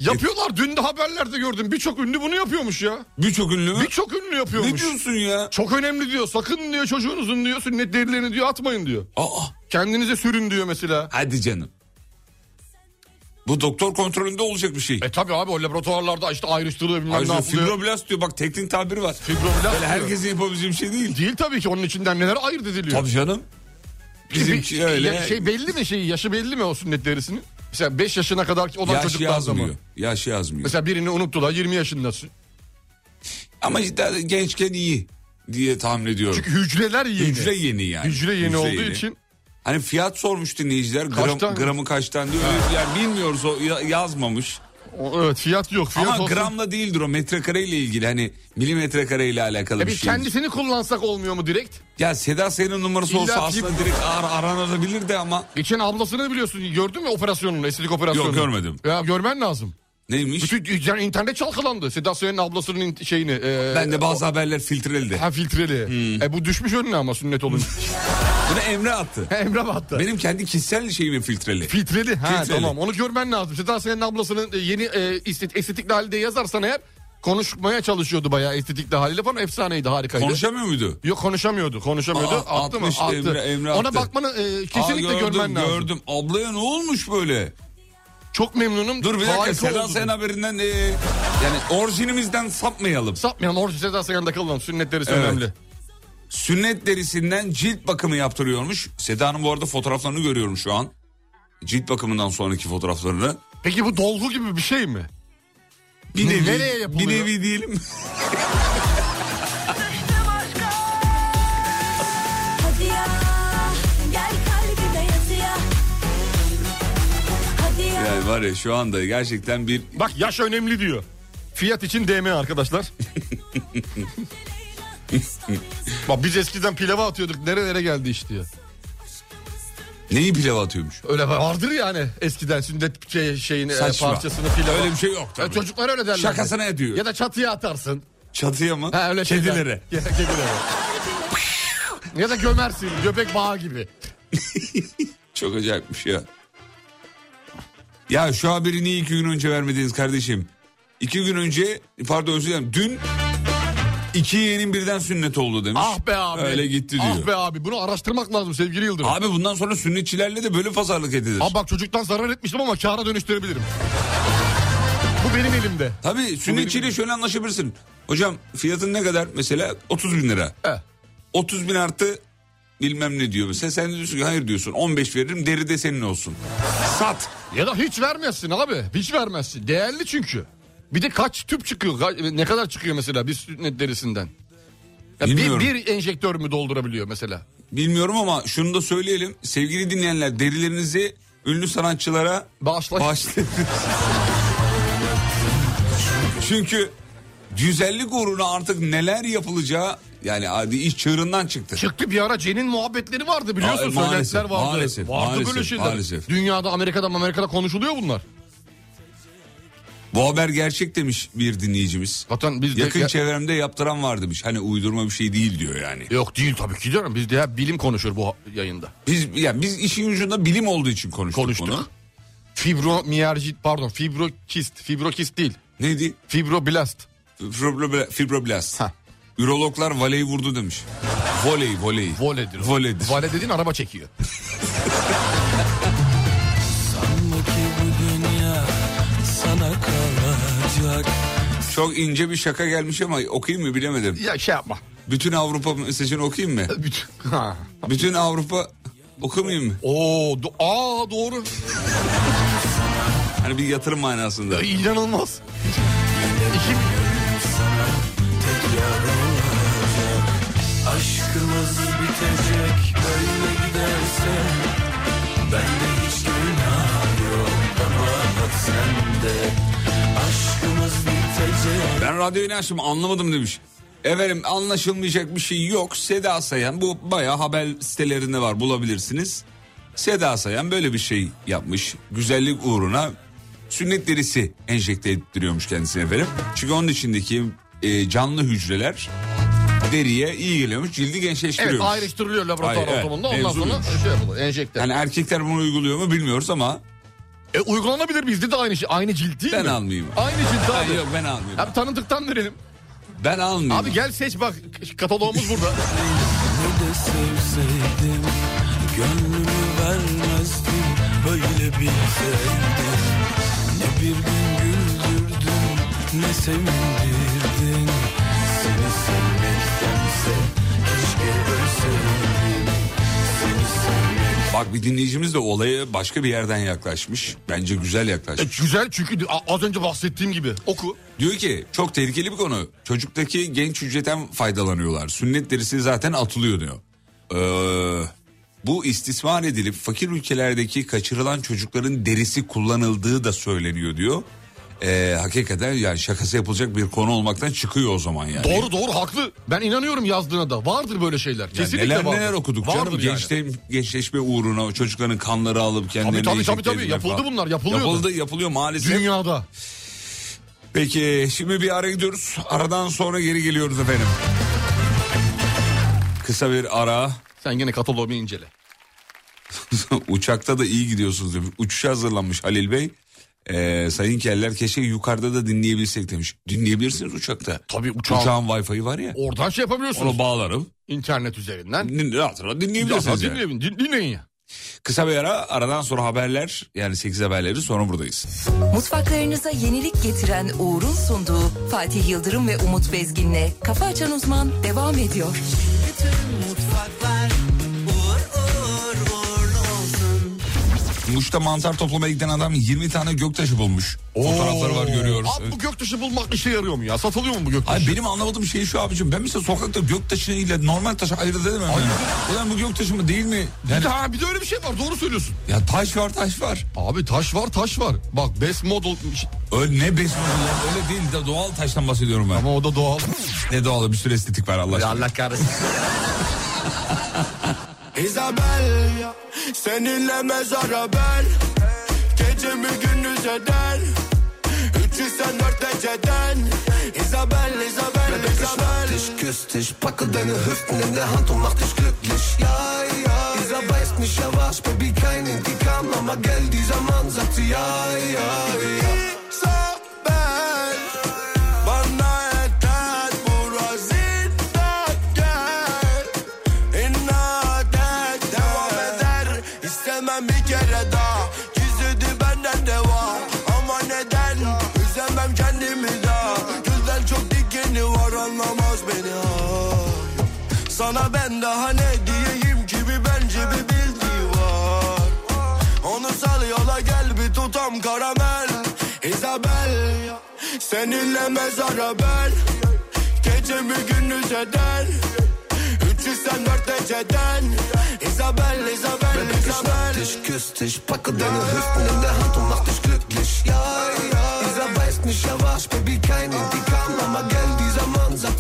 Yapıyorlar. Dün de haberlerde gördüm. Birçok ünlü bunu yapıyormuş ya. Birçok ünlü mü? Birçok ünlü yapıyormuş. Ne diyorsun ya? Çok önemli diyor. Sakın diyor çocuğunuzun diyor sünnet derilerini diyor atmayın diyor. Aa, Kendinize sürün diyor mesela. hadi canım. Bu doktor kontrolünde olacak bir şey. E tabi abi o laboratuvarlarda işte ayrıştırılıyor bilmem ne Ayrıca yapılıyor. fibroblast diyor bak teknik tabiri var. Fibroblast Böyle herkesin yapabileceği bir şey değil. Değil tabii ki onun içinden neler ayırt ediliyor. Tabii canım. Bizimki Bir- öyle. ya Şey belli mi şey yaşı belli mi o sünnet derisinin? Mesela 5 yaşına kadar olan Yaş çocuklarda yazmıyor. mı? Yaş yazmıyor. Mesela birini unuttular 20 yaşındasın. Ama işte gençken iyi diye tahmin ediyorum. Çünkü hücreler yeni. Hücre yeni yani. Hücre yeni olduğu için Hani fiyat sormuş dinleyiciler. Gram, Kaçtan? gramı kaçtan diyor. Yani bilmiyoruz o ya- yazmamış. O, evet fiyat yok. Fiyat Ama olsa- gramla değildir o metrekare ile ilgili. Hani milimetre ile alakalı E bir şey. kendisini kullansak olmuyor mu direkt? Ya Seda Sayan'ın numarası olsa İlla aslında direkt ar aranabilirdi ama Geçen ablasını biliyorsun gördün mü operasyonunu estetik operasyonunu? Yok, görmedim. Ya görmen lazım. Neymiş? Bütün yani internet çalkalandı. Seda Sayan'ın ablasının in- şeyini. E, ben de bazı o- haberler filtreldi. Ha filtreli. Hmm. E bu düşmüş önüne ama sünnet olunca. Bunu Emre attı. Emre battı. Benim kendi kişisel şeyimi filtreli. Filtreli. Ha Filtreli. tamam onu görmen lazım. Seda Sayan'ın ablasının e, yeni e, estet- estetikli halde yazarsan eğer konuşmaya çalışıyordu bayağı estetikli haliyle falan efsaneydi harikaydı. Konuşamıyor muydu? Yok konuşamıyordu konuşamıyordu. Aa, attı mı? Attı. Emre- Emre Ona attı. bakmanı e, kesinlikle Aa, gördüm, görmen lazım. Gördüm. Ablaya ne olmuş böyle? Çok memnunum. Dur bir dakika Seda. Sayan haberinden e, yani orijinimizden sapmayalım. Sapmayalım. Orada Seda Sayan'da kalalım. Sünnetleri Evet. önemli. Sünnet derisinden cilt bakımı yaptırıyormuş. Seda'nın bu arada fotoğraflarını görüyorum şu an. Cilt bakımından sonraki fotoğraflarını. Peki bu dolgu gibi bir şey mi? Bir Ne- nevi, nereye yapılıyor? Bir nevi diyelim. Yani var ya şu anda gerçekten bir Bak yaş önemli diyor. Fiyat için DM arkadaşlar. Bak biz eskiden pilava atıyorduk. Nerelere geldi iş diyor. neyi pilav atıyormuş. Öyle vardır yani eskiden sünnet şey, şeyini e, Saçma. parçasını pilava. Öyle bir şey yok tabii. E, çocuklar öyle derler. Şakasına ediyor. Ya da çatıya atarsın. Çatıya mı? Ha öyle şeyler. Kedilere. Ya, kedilere. ya da gömersin göbek bağı gibi. Çok acayipmiş ya. Ya şu haberi niye iki gün önce vermediniz kardeşim? İki gün önce pardon özür dilerim dün iki yeğenin birden sünnet oldu demiş. Ah be abi. Öyle gitti diyor. Ah be abi bunu araştırmak lazım sevgili Yıldırım. Abi bundan sonra sünnetçilerle de böyle pazarlık edilir. Abi bak çocuktan zarar etmiştim ama kâra dönüştürebilirim. Bu benim elimde. Tabii sünnetçiyle şöyle anlaşabilirsin. Hocam fiyatın ne kadar? Mesela 30 bin lira. Eh. 30 bin artı bilmem ne diyor mesela. Sen diyorsun ki hayır diyorsun 15 veririm deri de senin olsun. Sat. Ya da hiç vermezsin abi. Hiç vermezsin. Değerli çünkü. Bir de kaç tüp çıkıyor? Ka- Ne kadar çıkıyor mesela bir sünnet derisinden? Ya bir, Bilmiyorum. bir enjektör mü doldurabiliyor mesela? Bilmiyorum ama şunu da söyleyelim. Sevgili dinleyenler derilerinizi ünlü sanatçılara Bağışla. bağışlayın. Çünkü güzellik uğruna artık neler yapılacağı yani adi iş çığırından çıktı. Çıktı bir ara Cen'in muhabbetleri vardı biliyorsun. Aa, maalesef, vardı. maalesef, vardı maalesef, böyle şeyler. maalesef. Dünyada Amerika'da Amerika'da konuşuluyor bunlar. Bu haber gerçek demiş bir dinleyicimiz. Zaten biz de- Yakın ya- çevremde yaptıran var demiş. Hani uydurma bir şey değil diyor yani. Yok değil tabii ki canım. Biz de hep bilim konuşuyor bu yayında. Biz yani biz işin ucunda bilim olduğu için konuştuk, Konuştuk. bunu. Fibromiyalji pardon fibrokist. Fibrokist değil. Neydi? Fibroblast. Fibrobla- Fibroblast. Ha. Ürologlar voleyi vurdu demiş. Voley, voley. Voledir. o. Voledir. Vale dediğin araba çekiyor. Sanma ki bu dünya sana kalacak Çok ince bir şaka gelmiş ama okuyayım mı bilemedim. Ya şey yapma. Bütün Avrupa mesajını okuyayım mı? Bütün- Ha. Bütün Avrupa okumayayım mı? Oo, do- aa doğru. Hani bir yatırım manasında. İnanılmaz. İki, sende Aşkımız bitecek Ben radyoyu açtım anlamadım demiş. Efendim anlaşılmayacak bir şey yok. Seda Sayan bu bayağı haber sitelerinde var bulabilirsiniz. Seda Sayan böyle bir şey yapmış. Güzellik uğruna sünnet derisi enjekte ettiriyormuş kendisine efendim. Çünkü onun içindeki e, canlı hücreler deriye iyi geliyormuş. Cildi Evet gençleştiriyormuş. ayrıştırılıyor laboratuvar Hayır, evet. ortamında. Ondan sonra şey yapılıyor. Enjekte. Yani erkekler bunu uyguluyor mu bilmiyoruz ama E, uygulanabilir bizde de aynı şey. Aynı cilt değil ben mi? almayayım. Aynı cilt Hayır, abi. yok ben almıyorum. Abi tanıdıktan verelim. Ben almayayım. Abi gel seç bak kataloğumuz burada. Ne de sevseydim Gönlümü vermezdim Böyle bilseydim Ne bir gün güldürdün Ne sevindirdin Bak bir dinleyicimiz de olaya başka bir yerden yaklaşmış. Bence güzel E, yaklaşmış. güzel çünkü az önce bahsettiğim gibi. Oku. Diyor ki çok tehlikeli bir konu. Çocuktaki genç hücreden faydalanıyorlar. Sünnet derisi zaten atılıyor diyor. Ee, bu istismar edilip fakir ülkelerdeki kaçırılan çocukların derisi kullanıldığı da söyleniyor diyor. Ee, hakikaten yani şakası yapılacak bir konu olmaktan çıkıyor o zaman yani. Doğru doğru haklı. Ben inanıyorum yazdığına da. Vardır böyle şeyler. Yani Kesinlikle neler vardır. neler okuduk Vardır canım. yani. Gençte, gençleşme uğruna o çocukların kanları alıp kendilerine Tabii, tabii, tabii, tabii. Yapıldı falan. bunlar, yapılıyordu. Yapıldı yapılıyor maalesef. Dünyada. Peki şimdi bir ara gidiyoruz. Aradan sonra geri geliyoruz efendim. Kısa bir ara. Sen gene kataloğumu incele. Uçakta da iyi gidiyorsunuz demiş. Uçuşa hazırlanmış Halil Bey. Ee, sayın Keller keşke yukarıda da dinleyebilsek demiş. Dinleyebilirsiniz uçakta. Tabii uçağın- Uçağın Wi-Fi'yi var ya. Oradan şey yapabiliyorsunuz. Onu bağlarım. İnternet üzerinden. Din- Rahat rahat Ya, dinleyebilirsiniz. yani. dinleyin, din- dinleyin ya. Kısa bir ara aradan sonra haberler yani 8 haberleri sonra buradayız. Mutfaklarınıza yenilik getiren Uğur'un sunduğu Fatih Yıldırım ve Umut Bezgin'le Kafa Açan Uzman devam ediyor. Muş'ta mantar toplamaya giden adam 20 tane göktaşı bulmuş. Fotoğrafları var görüyoruz. Abi bu göktaşı bulmak işe yarıyor mu ya? Satılıyor mu bu göktaşı? Ay benim anlamadığım şey şu abicim. Ben mesela sokakta göktaşı ile normal taşı ayırt edemem. Yani. Ulan bu göktaşı mı değil mi? Bir Yani, de, ha, bir de öyle bir şey var doğru söylüyorsun. ya taş var taş var. Abi taş var taş var. Bak best model Öyle ne besme ya, öyle değil de doğal taştan bahsediyorum ben. ama o da doğal. Ne doğalı bir sürü estetik var Allah aşkına. Allah kahretsin. Isabel Seninle mezara ben. Gecemi gündüz eder? 304 geceden Isabel, Isabel, Isabel dich, küsst dich, packe deine Hüften in der Hand und mach dich glücklich. Ja, ja, beißt mich ja was, Baby, kein Intikam, aber gell, dieser Mann sagt sie ja, ja, ja. Seninle mezara ben. Gecemi gündüz eder? 304 geceden Isabel, Isabel, Baby, ich schnapp Isabel. dich, küsst dich, packe deine Hüften in der Hand und mach dich glücklich. Ja, ja, dieser beißt mich ja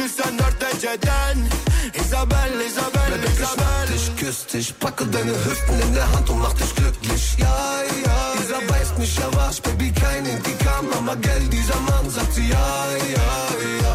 304 geceden Isabel, Isabel, schnapp Isabel. dich, küsst dich, packe deine Hüften in der Hand und mach dich glücklich. Ja, ja, dieser beißt mich ja was, Baby, kein Intikam, aber gell, dieser Mann sagt sie ja, ja. Ja,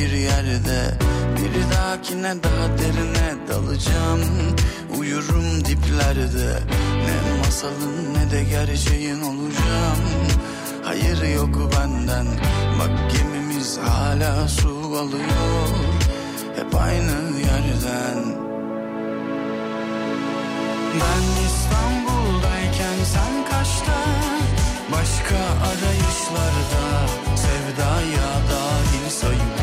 bir yerde. Bir dahakine daha derine dalacağım. Uyurum diplerde. Ne masalın ne de gerçeğin olacağım. Hayır yok benden. Bak gemimiz hala su alıyor. Hep aynı yerden. Ben İstanbul'dayken sen kaçta? Başka arayışlarda Sevdaya dahil sayılır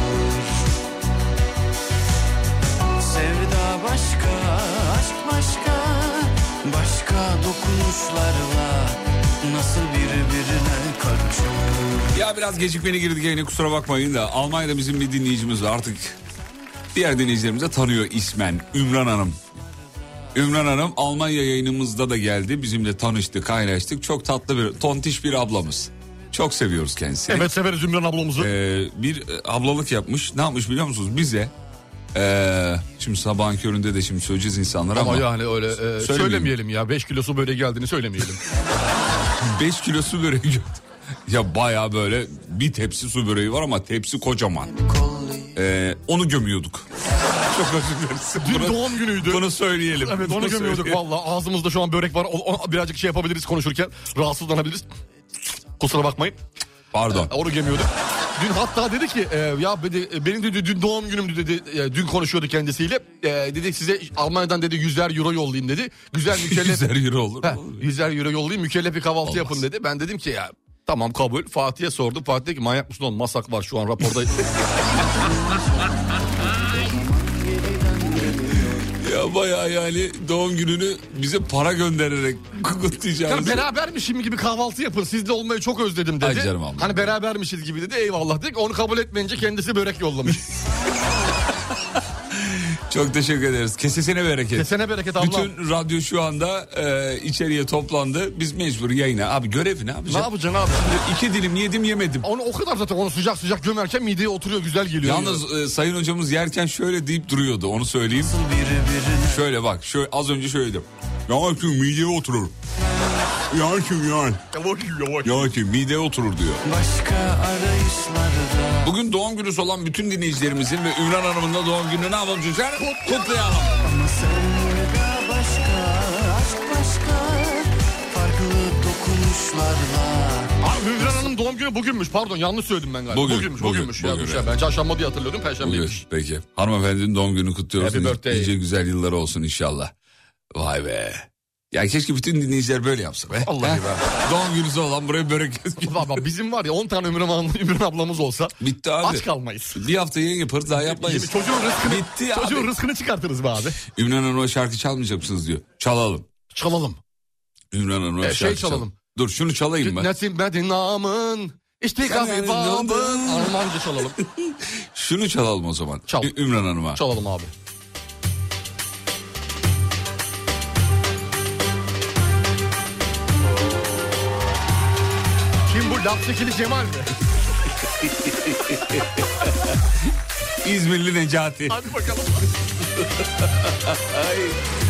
başka, aşk başka Başka dokunuşlarla Nasıl birbirine karışır Ya biraz gecikmeli girdik yayına kusura bakmayın da Almanya'da bizim bir dinleyicimiz var artık. Diğer dinleyicilerimiz de tanıyor ismen Ümran Hanım. Ümran Hanım Almanya yayınımızda da geldi. Bizimle tanıştı, kaynaştık. Çok tatlı bir, tontiş bir ablamız. Çok seviyoruz kendisini. Evet severiz Ümran ablamızı. Ee, bir e, ablalık yapmış. Ne yapmış biliyor musunuz? Bize ee, şimdi sabahın köründe de şimdi söyleyeceğiz insanlara ama, Ama yani öyle e, Söylemeyelim. söylemeyelim ya. 5 kilosu böyle geldiğini söylemeyelim. 5 kilo su böreği gö- ya baya böyle bir tepsi su böreği var ama tepsi kocaman. Ee, onu gömüyorduk. Çok özür dileriz. Dün Bunu- doğum günüydü. Bunu söyleyelim. Evet onu Bunu gömüyorduk söyleyelim. valla. Ağzımızda şu an börek var. O- o- birazcık şey yapabiliriz konuşurken. Rahatsızlanabiliriz. Kusura bakmayın. Pardon. Onu gömüyorduk. Dün hatta dedi ki e, ya dedi, e, benim dedi dün doğum günümdü dedi. E, dün konuşuyordu kendisiyle. E, dedi size Almanya'dan dedi yüzler euro yollayayım dedi. Güzel mükellef. Yüzer euro olur. Heh, yüzer euro yollayayım mükellef bir kahvaltı Olmaz. yapın dedi. Ben dedim ki ya tamam kabul. Fatih'e sordum. Fatih dedi ki manyak mısın oğlum masak var şu an raporda. Ya baya yani doğum gününü bize para göndererek Ya kutlayacağız. berabermişim gibi kahvaltı yapın. Sizle olmayı çok özledim dedi. Ay canım abla. Hani berabermişiz gibi dedi. Eyvallah dedik. Onu kabul etmeyince kendisi börek yollamış. Çok teşekkür ederiz. Kesesine bereket. Kesene bereket ablam. Bütün radyo şu anda e, içeriye toplandı. Biz mecbur yayına. Abi görevi ne Ne yapacağız? yapacaksın abi? İki dilim yedim yemedim. Onu o kadar zaten onu sıcak sıcak gömerken mideye oturuyor güzel geliyor. Yalnız e, sayın hocamız yerken şöyle deyip duruyordu onu söyleyeyim. Şöyle bak şöyle, az önce şöyle dedim. Ya çünkü mideye oturur. Ya yani. Yavaş yavaş. Ya çünkü mideye oturur diyor. Başka arayışlarda Bugün doğum günü olan bütün dinleyicilerimizin ve Ümran Hanım'ın da doğum gününü ne yapalım çocuklar? Kutlayalım. Ama sevda başka, aşk başka Farklı dokunuşlarla Abi Hüngran Hanım doğum günü bugünmüş. Pardon yanlış söyledim ben galiba. Bugün, bugünmüş. bugün, bugünmüş. ya, bugün, bu şey. evet. Ben çarşamba diye hatırlıyordum. Bugün, Perşembeymiş. peki. Hanımefendinin doğum gününü kutluyoruz. Happy birthday. Nice güzel yılları olsun inşallah. Vay be. Ya keşke bütün dinleyiciler böyle yapsa be. Vallahi be. Doğum günü olan buraya börek Baba bizim var ya 10 tane Ümran, Ümran ablamız olsa Bitti abi. aç kalmayız. Bir hafta yayın yaparız daha yapmayız. Çocuğun rızkını, Bitti abi. çocuğun rızkını çıkartırız be abi. Ümran Hanım'a şarkı çalmayacak mısınız diyor. Çalalım. Çalalım. Ümran Hanım'a E, şey şarkı çalalım. çalalım. Dur şunu çalayım ben. Nesin bedin namın. İşte kahve babın. Almanca çalalım. Şunu çalalım o zaman. Çal. Ümran Hanım'a. Çalalım abi. Lapsekili Cemal mi? İzmirli Necati. Hadi bakalım.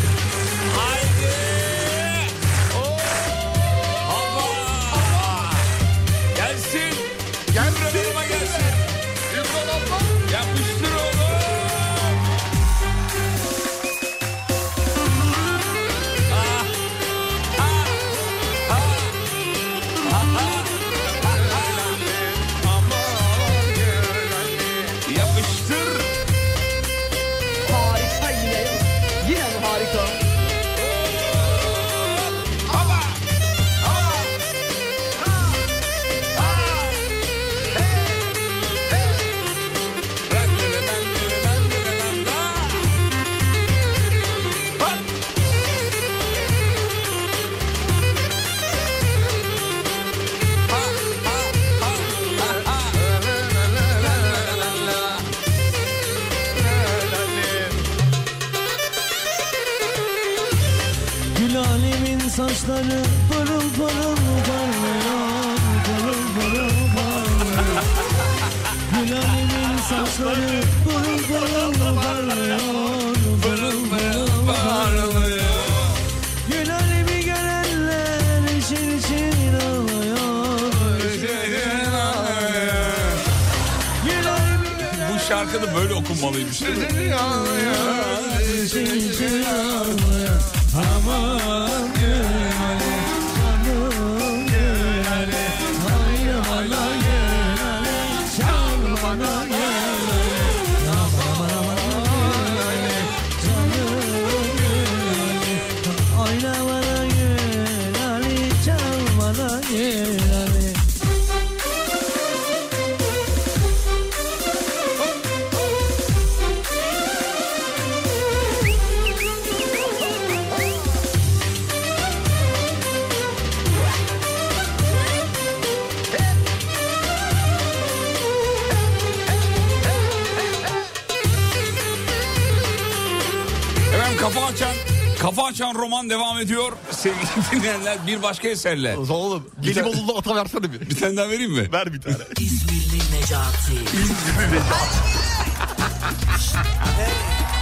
Sevgili dinleyenler bir başka eserle. Oğlum Gelibolu'da ata versene bir. Bir tane daha vereyim mi? Ver bir tane. İzmirli Necati.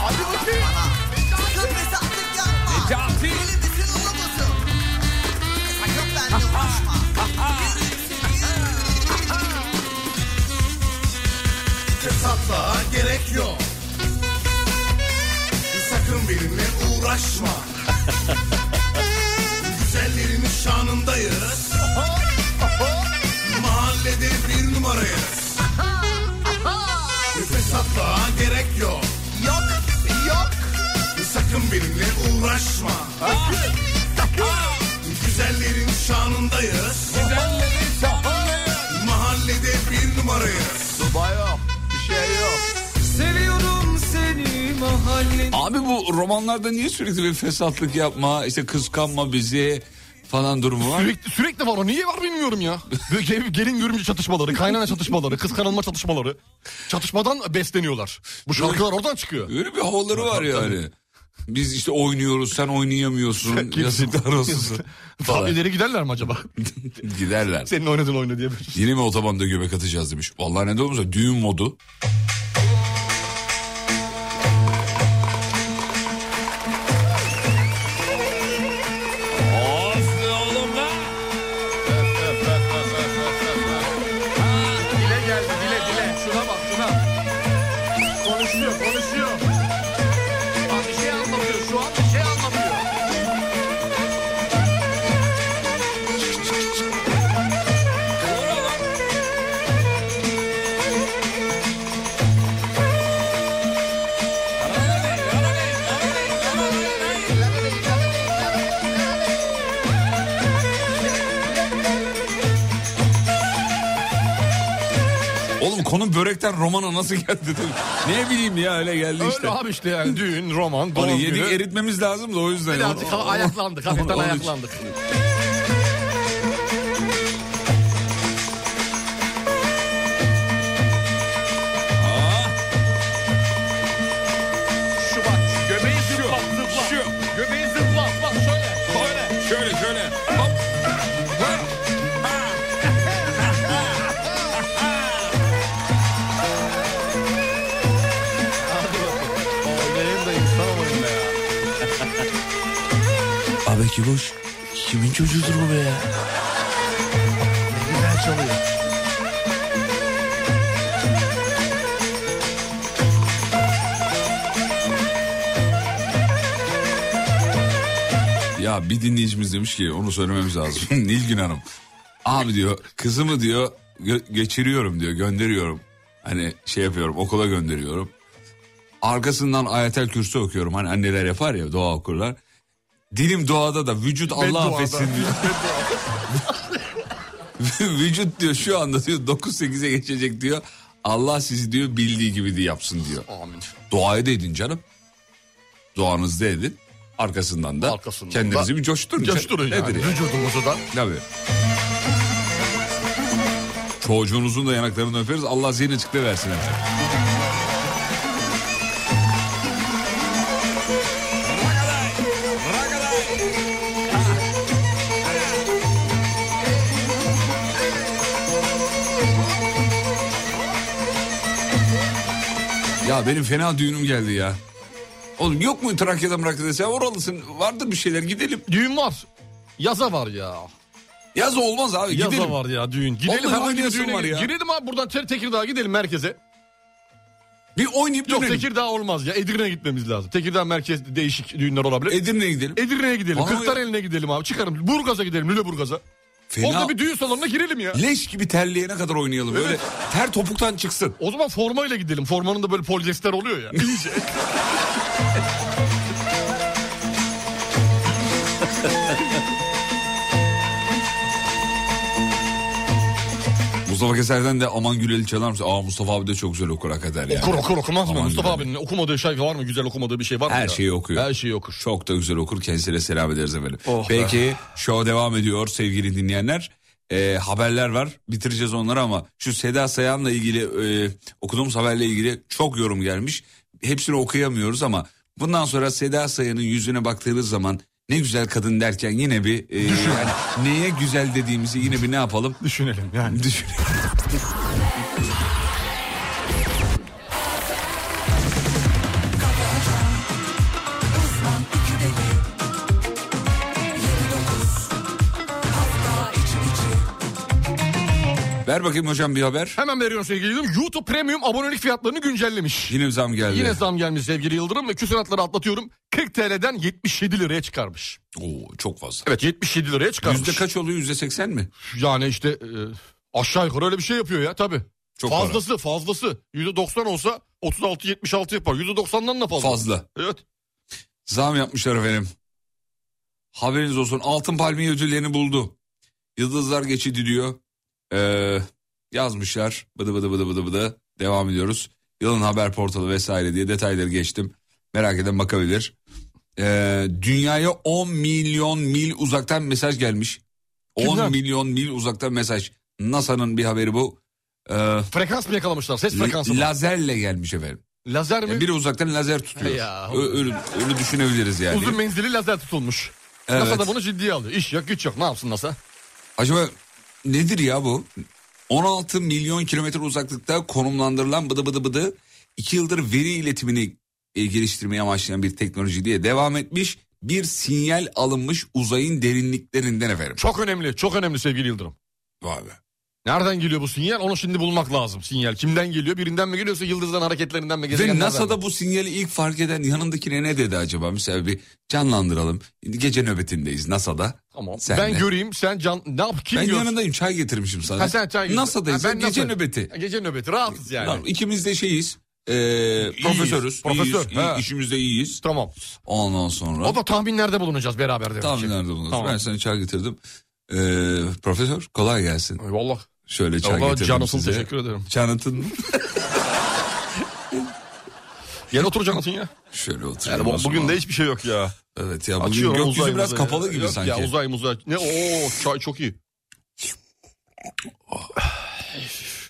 Hadi bakayım. Yapma. Necati. Sakın benimle uğraşma. Fesatlığa gerek yok. Sakın benimle uğraşma. Bir numarayız. Fesatlığa gerek yok. Yok, yok. Sakın benimle uğraşma. Güzellerin şanındayız. Güzellerin şahane. Mahallede bir numarayız. Dubai yok. Bir şey yok. Seviyorum seni mahalle Abi bu romanlarda niye sürekli bir fesatlık yapma, işte kıskanma bizi falan durumu var? Sürekli, sürekli var o. Niye var bilmiyorum ya. Böyle gel- gelin görümcü çatışmaları, kaynana çatışmaları, kıskanılma çatışmaları. Çatışmadan besleniyorlar. Bu şarkılar oradan çıkıyor. Öyle bir havaları var yani. Biz işte oynuyoruz, sen oynayamıyorsun. Yazıklar olsun. Daha ileri giderler mi acaba? Giderler. Senin oynadığın oyna diye. Yine mi otobanda göbek atacağız demiş. Vallahi ne de olursa düğün modu. Börekten romana nasıl geldi? Ne bileyim ya öyle geldi işte. Öyle abi işte yani düğün, roman, doğum Onu yedik günü. eritmemiz lazım da o yüzden. Birazcık ayaklandık, hafiften ayaklandık. Abi Kiboş kimin çocuğudur bu be ya? Güzel çalıyor. Ya bir dinleyicimiz demiş ki onu söylememiz lazım. Nilgün Hanım. Abi diyor kızımı diyor gö- geçiriyorum diyor gönderiyorum. Hani şey yapıyorum okula gönderiyorum. Arkasından ayetel kürsü okuyorum. Hani anneler yapar ya dua okurlar. Dilim doğada da vücut Allah Bedduada. affetsin diyor. vücut diyor şu anda diyor 9-8'e geçecek diyor. Allah sizi diyor bildiği gibi de yapsın diyor. Amin. Duayı da edin canım. Duanızda edin. Arkasından da Arkasından kendinizi da bir coşturun. Coşturun yani. Nedir yani? Vücudumuzu da. Tabii. Çocuğunuzun da yanaklarını öperiz. Allah zihin açıklığı versin efendim. Ya benim fena düğünüm geldi ya. Oğlum yok mu Trakya'da Trakya'da sen oralısın vardır bir şeyler gidelim. Düğün var. Yaza var ya. Yaz olmaz abi Yaza gidelim. var ya düğün. Gidelim Vallahi oynayasım düğüne var ya. Girelim abi buradan Te- Tekirdağ'a gidelim merkeze. Bir oynayıp Yok dönelim. Tekirdağ olmaz ya. Edirne'ye gitmemiz lazım. Tekirdağ merkez değişik düğünler olabilir. Edirne'ye gidelim. Edirne'ye gidelim. Kırklareli'ne gidelim abi. Çıkarım. Burgaz'a gidelim. Lüleburgaz'a. Fena- Orada bir düğün salonuna girelim ya. Leş gibi terleyene kadar oynayalım. Böyle Evet. ter topuktan çıksın. O zaman formayla gidelim. Formanın da böyle polyester oluyor ya. İyice. Mustafa Keser'den de Aman Güleli çalar mısın? Aa Mustafa abi de çok güzel okur hakikaten yani. okur okur okumaz mı? Aman Mustafa Güleli. abinin okumadığı şey var mı? Güzel okumadığı bir şey var mı? Her ya? şeyi okuyor. Her şeyi okur. Çok da güzel okur. Kendisine selam ederiz efendim. Oh Peki show devam ediyor sevgili dinleyenler. Ee, haberler var. Bitireceğiz onları ama şu Seda Sayan'la ilgili e, okuduğumuz haberle ilgili çok yorum gelmiş. Hepsini okuyamıyoruz ama bundan sonra Seda Sayan'ın yüzüne baktığınız zaman ne güzel kadın derken yine bir e, yani neye güzel dediğimizi yine bir ne yapalım? Düşünelim yani. Düşünelim. Ver bakayım hocam bir haber. Hemen veriyorum sevgili Yıldırım. YouTube Premium abonelik fiyatlarını güncellemiş. Yine zam geldi. Yine zam gelmiş sevgili Yıldırım ve küsuratları atlatıyorum. 40 TL'den 77 liraya çıkarmış. Oo, çok fazla. Evet 77 liraya çıkarmış. Yüzde kaç oluyor? Yüzde seksen mi? Yani işte e, aşağı yukarı öyle bir şey yapıyor ya tabii. Çok fazlası fazlası. %90 olsa 36-76 yapar. %90'dan da fazla. Fazla. Evet. Zam yapmışlar efendim. Haberiniz olsun. Altın Palmiye ödüllerini buldu. Yıldızlar geçidi diyor. Ee, yazmışlar. Bıdı bıdı bıdı bıdı bıdı. Devam ediyoruz. Yılın haber portalı vesaire diye detayları geçtim. Merak eden bakabilir. Ee, dünyaya 10 milyon mil uzaktan mesaj gelmiş. 10 Kimden? milyon mil uzaktan mesaj. NASA'nın bir haberi bu. Ee, Frekans mı yakalamışlar? Ses frekansı mı? lazerle gelmiş efendim. Lazer mi? Yani biri uzaktan lazer tutuyor. Ya. Öyle, öyle düşünebiliriz yani. Uzun menzilli lazer tutulmuş. Evet. NASA da bunu ciddiye alıyor. İş yok güç yok. Ne yapsın NASA? Acaba nedir ya bu? 16 milyon kilometre uzaklıkta konumlandırılan bıdı bıdı bıdı 2 yıldır veri iletimini e, geliştirmeye amaçlayan bir teknoloji diye devam etmiş. Bir sinyal alınmış uzayın derinliklerinden efendim. Çok önemli. Çok önemli sevgili Yıldırım. Vay be. Nereden geliyor bu sinyal? Onu şimdi bulmak lazım. Sinyal kimden geliyor? Birinden mi geliyorsa yıldızdan hareketlerinden mi? Ve gezegenlerden mi? NASA'da bu sinyali ilk fark eden yanındakine ne dedi acaba? Mesela bir canlandıralım. Gece nöbetindeyiz NASA'da. Tamam. Senle. Ben göreyim sen can... Ne yap? Kim Ben görsün? yanındayım çay getirmişim sana. Ha, sen çay- NASA'dayız. Ha, ben gece NASA. nöbeti. Gece nöbeti. Rahatız yani. Tamam, ikimiz de şeyiz. E, profesörüz. Profesör, iyiyiz, iyi- işimizde iyiyiz. Tamam. Ondan sonra. O da tahminlerde bulunacağız beraber demek ki. Tahminlerde bulunuruz. Tamam. Ben sana çay getirdim. Ee, profesör kolay gelsin. Eyvallah. Şöyle çay Eyvallah, getirdim Jonathan, size. teşekkür ederim. Jonathan mı? Gel otur Canat'ın ya. Şöyle otur. Yani bu- bugün de hiçbir şey yok ya. Evet ya bugün Açıyorum gökyüzü uzay, biraz uzay. kapalı gibi Yok sanki. Ya uzay muzay. Ne o çay çok iyi.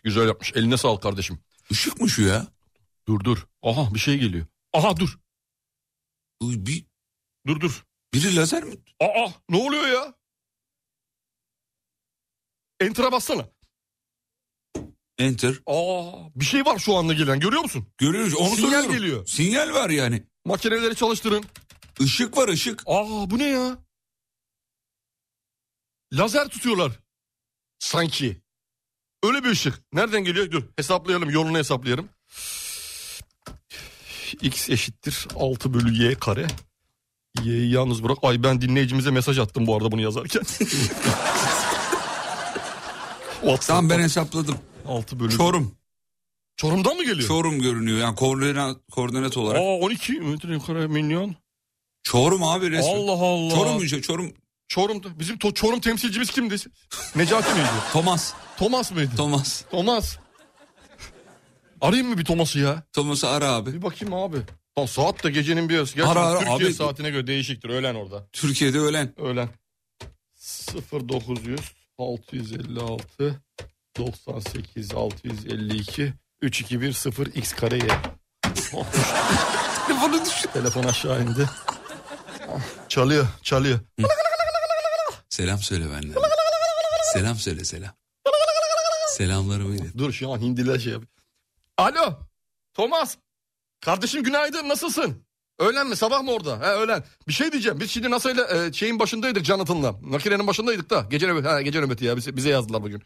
Güzel yapmış. Eline sağlık kardeşim. Işık mı şu ya? Dur dur. Aha bir şey geliyor. Aha dur. Bir, Dur dur. biri lazer mi? Aa ne oluyor ya? Enter'a bassana. Enter. Aa bir şey var şu anda gelen görüyor musun? Görüyoruz onu Sinyal soruyorum. geliyor. Sinyal var yani. Makineleri çalıştırın. Işık var ışık. Aa bu ne ya? Lazer tutuyorlar. Sanki. Öyle bir ışık. Nereden geliyor? Dur hesaplayalım yolunu hesaplayalım. X eşittir 6 bölü Y kare. Y'yi yalnız bırak. Ay ben dinleyicimize mesaj attım bu arada bunu yazarken. Tamam ben hesapladım. 6 bölü. Çorum. Çorum'dan mı geliyor? Çorum görünüyor yani koordinat, koordinat olarak. Aa 12 metre kare milyon. Çorum abi resmen. Allah Allah. Çorum mu? Çorum. Çorum'da. Bizim to- Çorum temsilcimiz kimdi? Necati miydi? Thomas. Thomas mıydı? Thomas. Thomas. Arayayım mı bir Thomas'ı ya? Thomas'ı ara abi. Bir bakayım abi. Tam saat de gecenin bir yarısı. Gerçekten Ara, ara, Türkiye abi. saatine göre değişiktir. Öğlen orada. Türkiye'de ölen. Öğlen. 0900 656 98 652 3210 x kareye. Telefonu düşün. Telefon aşağı indi. Çalıyor, çalıyor. Selam söyle benden. selam söyle selam. Selamlarımı ilet. Dur şu an hindiler şey yapıyor. Alo. Thomas. Kardeşim günaydın nasılsın? Öğlen mi sabah mı orada? He öğlen. Bir şey diyeceğim. Biz şimdi NASA'yla e, şeyin başındaydık Jonathan'la. Makinenin başındaydık da. Gece nöbeti, ha, gece nöbeti ya bize, bize yazdılar bugün.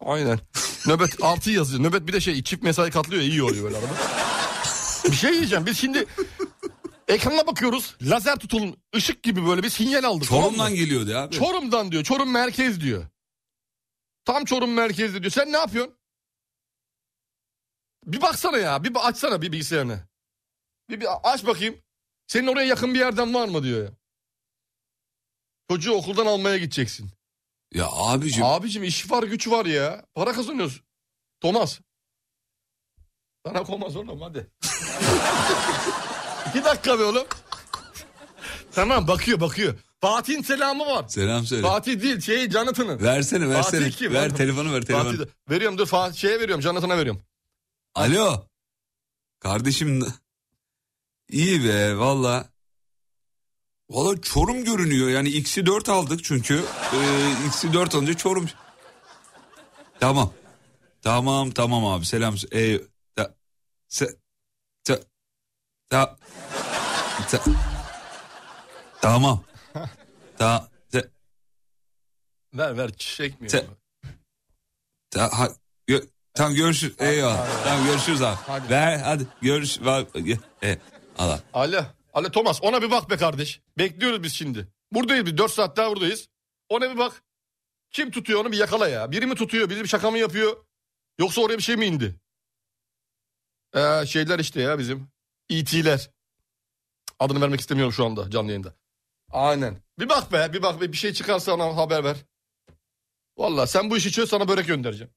Aynen. Nöbet altı yazıyor. Nöbet bir de şey çift mesai katlıyor ya iyi oluyor böyle arada. bir şey diyeceğim. Biz şimdi ekrana bakıyoruz. Lazer tutulun ışık gibi böyle bir sinyal aldık. tamam? Çorum'dan geliyordu abi. Çorum'dan diyor. Çorum merkez diyor. Tam Çorum merkezde diyor. Sen ne yapıyorsun? Bir baksana ya. Bir açsana bir bilgisayarını. Bir, bir aç bakayım. Senin oraya yakın bir yerden var mı diyor ya. Çocuğu okuldan almaya gideceksin. Ya abicim. Abicim iş var güç var ya. Para kazanıyoruz. Thomas. Sana komaz oğlum hadi. İki dakika be oğlum. tamam bakıyor bakıyor. Fatih'in selamı var. Selam söyle. Fatih değil şey Jonathan'ın. Versene versene. Fatih kim? Ver Oğlum. telefonu ver telefonu. Fatih Veriyorum dur Fatih şeye veriyorum Jonathan'a veriyorum. Alo. Kardeşim iyi be valla. Valla Çorum görünüyor yani X'i 4 aldık çünkü. Ee, X'i 4 alınca Çorum. Tamam. Tamam tamam abi selam. Ee, ta, se, ta, ta, ta, tamam. Ta, te, Ver ver çekmiyor. te, ta, ha, gö, tamam görüşürüz. Eyvallah. Tamam görüşürüz abi. Hadi. Ver hadi görüş. Ver, e, al abi. Alo. Alo Thomas ona bir bak be kardeş. Bekliyoruz biz şimdi. Buradayız biz 4 saat daha buradayız. Ona bir bak. Kim tutuyor onu bir yakala ya. Biri mi tutuyor biri bir şaka mı yapıyor. Yoksa oraya bir şey mi indi? Ee, şeyler işte ya bizim. ET'ler. Adını vermek istemiyorum şu anda canlı yayında. Aynen. Bir bak be bir bak be bir şey çıkarsa ona haber ver. Valla sen bu işi çöz sana börek göndereceğim.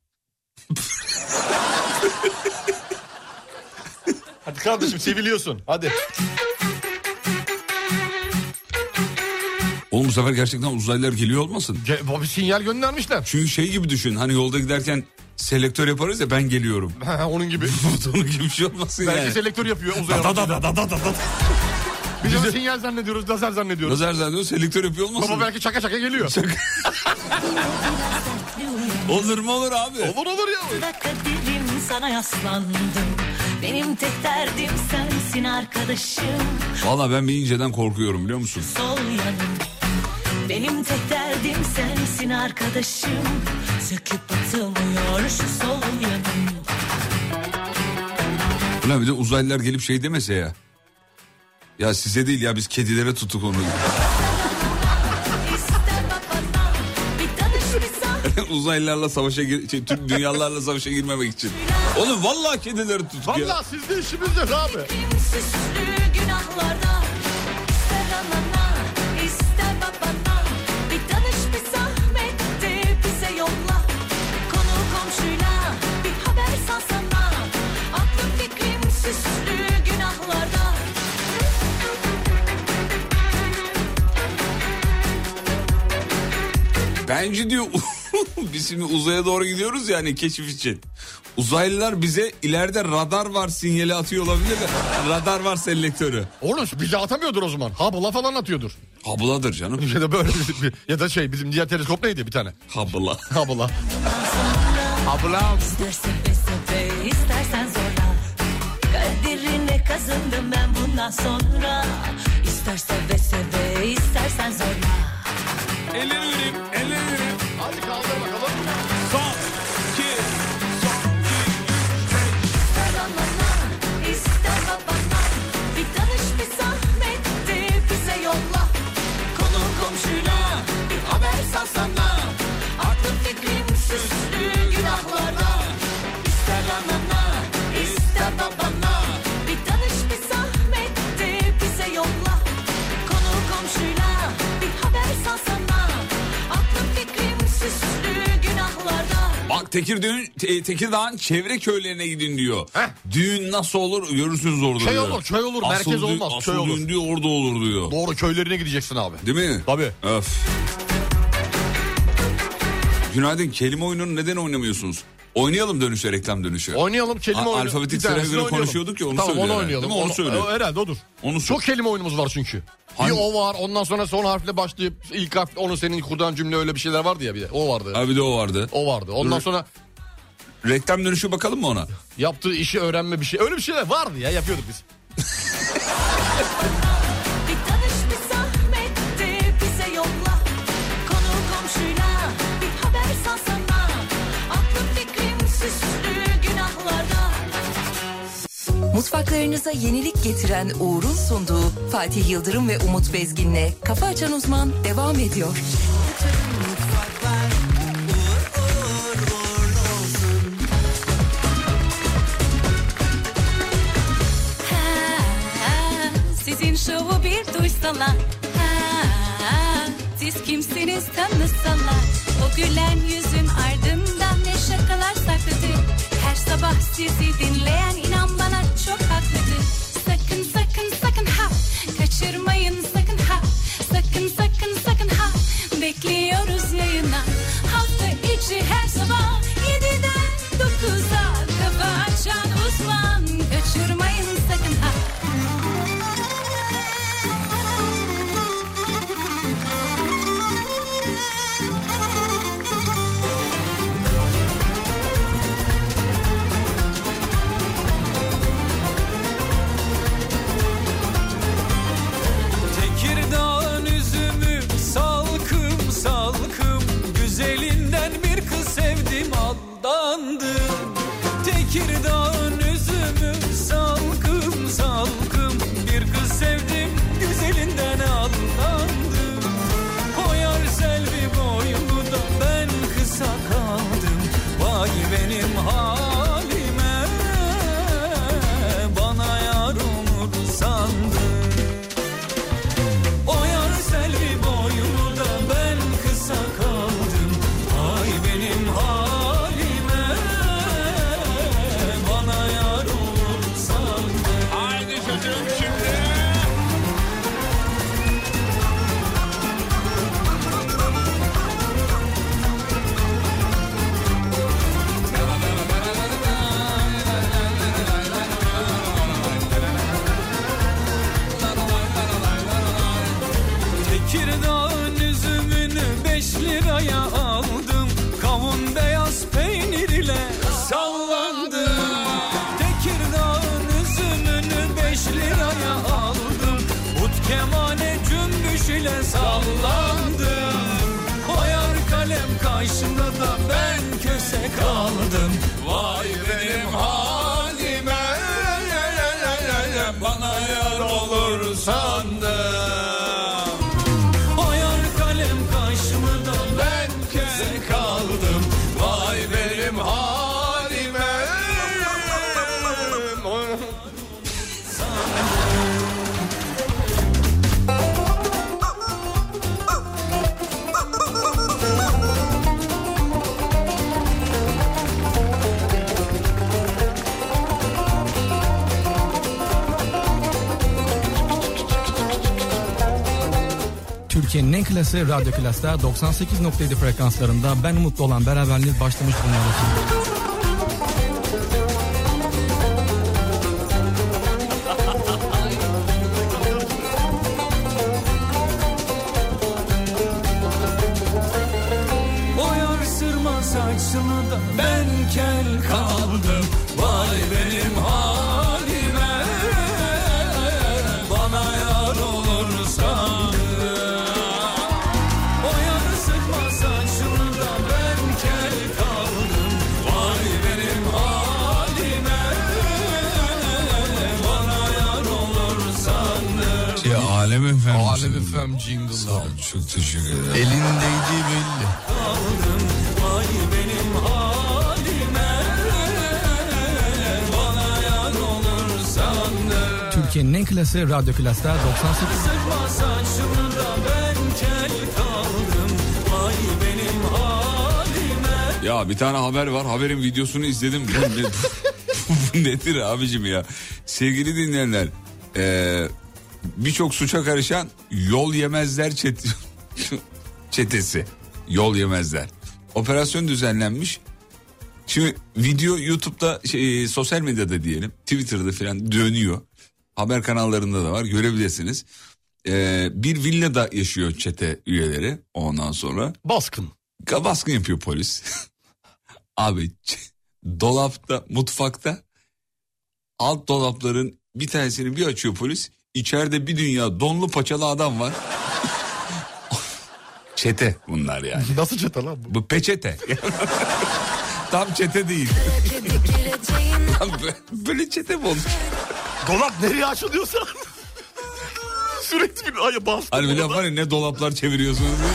Hadi kardeşim seviliyorsun hadi. Oğlum bu sefer gerçekten uzaylılar geliyor olmasın? Bir sinyal göndermişler. Çünkü şey gibi düşün hani yolda giderken selektör yaparız ya ben geliyorum. Onun gibi. Onun gibi bir şey olmasın Belki yani. selektör yapıyor uzaya. Da da da da da da da. Biz onu sinyal zannediyoruz, lazer zannediyoruz. Lazer zannediyor selektör yapıyor olmasın? Baba belki çaka çaka geliyor. olur mu olur abi. Olur olur ya. Da kaderim sana yaslandım Benim tek derdim sensin arkadaşım Valla ben bir inceden korkuyorum biliyor musun? Sol yanım Benim tek derdim sensin arkadaşım Söküp atılmıyor şu sol yanım Ulan bir de uzaylılar gelip şey demese ya. Ya size değil ya biz kedilere tuttuk onu. Uzaylılarla savaşa gir, şey, Türk dünyalarla savaşa girmemek için. Oğlum vallahi kedileri tuttuk ya. Valla sizde işimiz yok abi. Bence diyor biz şimdi uzaya doğru gidiyoruz yani keşif için. Uzaylılar bize ileride radar var sinyali atıyor olabilir de radar var selektörü. Oğlum bize atamıyordur o zaman. Hubble falan atıyordur. Habladır canım. Ya da böyle ya da şey bizim diğer teleskop neydi bir tane? Habla. Hubble. Hubble. İstersen istersen zorla Kaderine kazındım ben bundan sonra İster seve seve istersen zorla elleri Bak Tekirdağ'ın, Te- Tekirdağ'ın çevre köylerine gidin diyor. Düğün nasıl olur görürsünüz orada Köy diyor. olur, köy olur, Asıl merkez düğün- olmaz, Asıl köy olur. düğün diyor orada olur diyor. Doğru köylerine gideceksin abi. Değil mi? Tabii. Öf. Günaydın kelime oyununu neden oynamıyorsunuz? Oynayalım dönüşe reklam dönüşü. Oynayalım kelime oyunu. Alfabetik sıraya göre oynayalım. konuşuyorduk ya onu tamam, söylüyor onu herhalde, oynayalım. değil mi? Onu söylüyor. o- herhalde odur. Onu söyle. Çok kelime oyunumuz var çünkü. Hangi... Bir o var ondan sonra son harfle başlayıp ilk harf onun senin kurdan cümle öyle bir şeyler vardı ya bir de o vardı. Abi de o vardı. O vardı ondan Dur. sonra. Reklam dönüşü bakalım mı ona? Yaptığı işi öğrenme bir şey öyle bir şeyler vardı ya yapıyorduk biz. Mutfaklarınıza yenilik getiren Uğur'un sunduğu Fatih Yıldırım ve Umut Bezgin'le Kafa Açan Uzman devam ediyor. Sizin şovu bir duysalar Siz kimsiniz tanısalar? O gülen yüzün ardından ne şakalar sakladı? Her sabah sizi dinleyen klası Radyo Klas'ta 98.7 frekanslarında ben umutlu olan beraberliğiniz başlamış bulunuyoruz. Alem FM jingle'ları. Çok teşekkür ederim. Elindeydi belli. Vay benim halime Türkiye'nin en klası Radyo Klas'ta 98 Sıkma saçımı da ben kel kaldım Vay benim halime Ya bir tane haber var. Haberin videosunu izledim. Bu, ne- bu nedir abicim ya? Sevgili dinleyenler. eee, Birçok suça karışan yol yemezler çet çetesi. Yol yemezler. Operasyon düzenlenmiş. Şimdi video YouTube'da şey, sosyal medyada diyelim Twitter'da falan dönüyor. Haber kanallarında da var görebilirsiniz. Ee, bir villada yaşıyor çete üyeleri ondan sonra. Baskın. Baskın yapıyor polis. Abi dolapta mutfakta alt dolapların bir tanesini bir açıyor polis. İçeride bir dünya donlu paçalı adam var. çete bunlar yani. Nasıl çete lan bu? Bu peçete. Tam çete değil. Tam böyle- çete mi olur? Dolap nereye açılıyorsa sürekli bir aya bastı. Hani bir laf var ya ne dolaplar çeviriyorsunuz diye.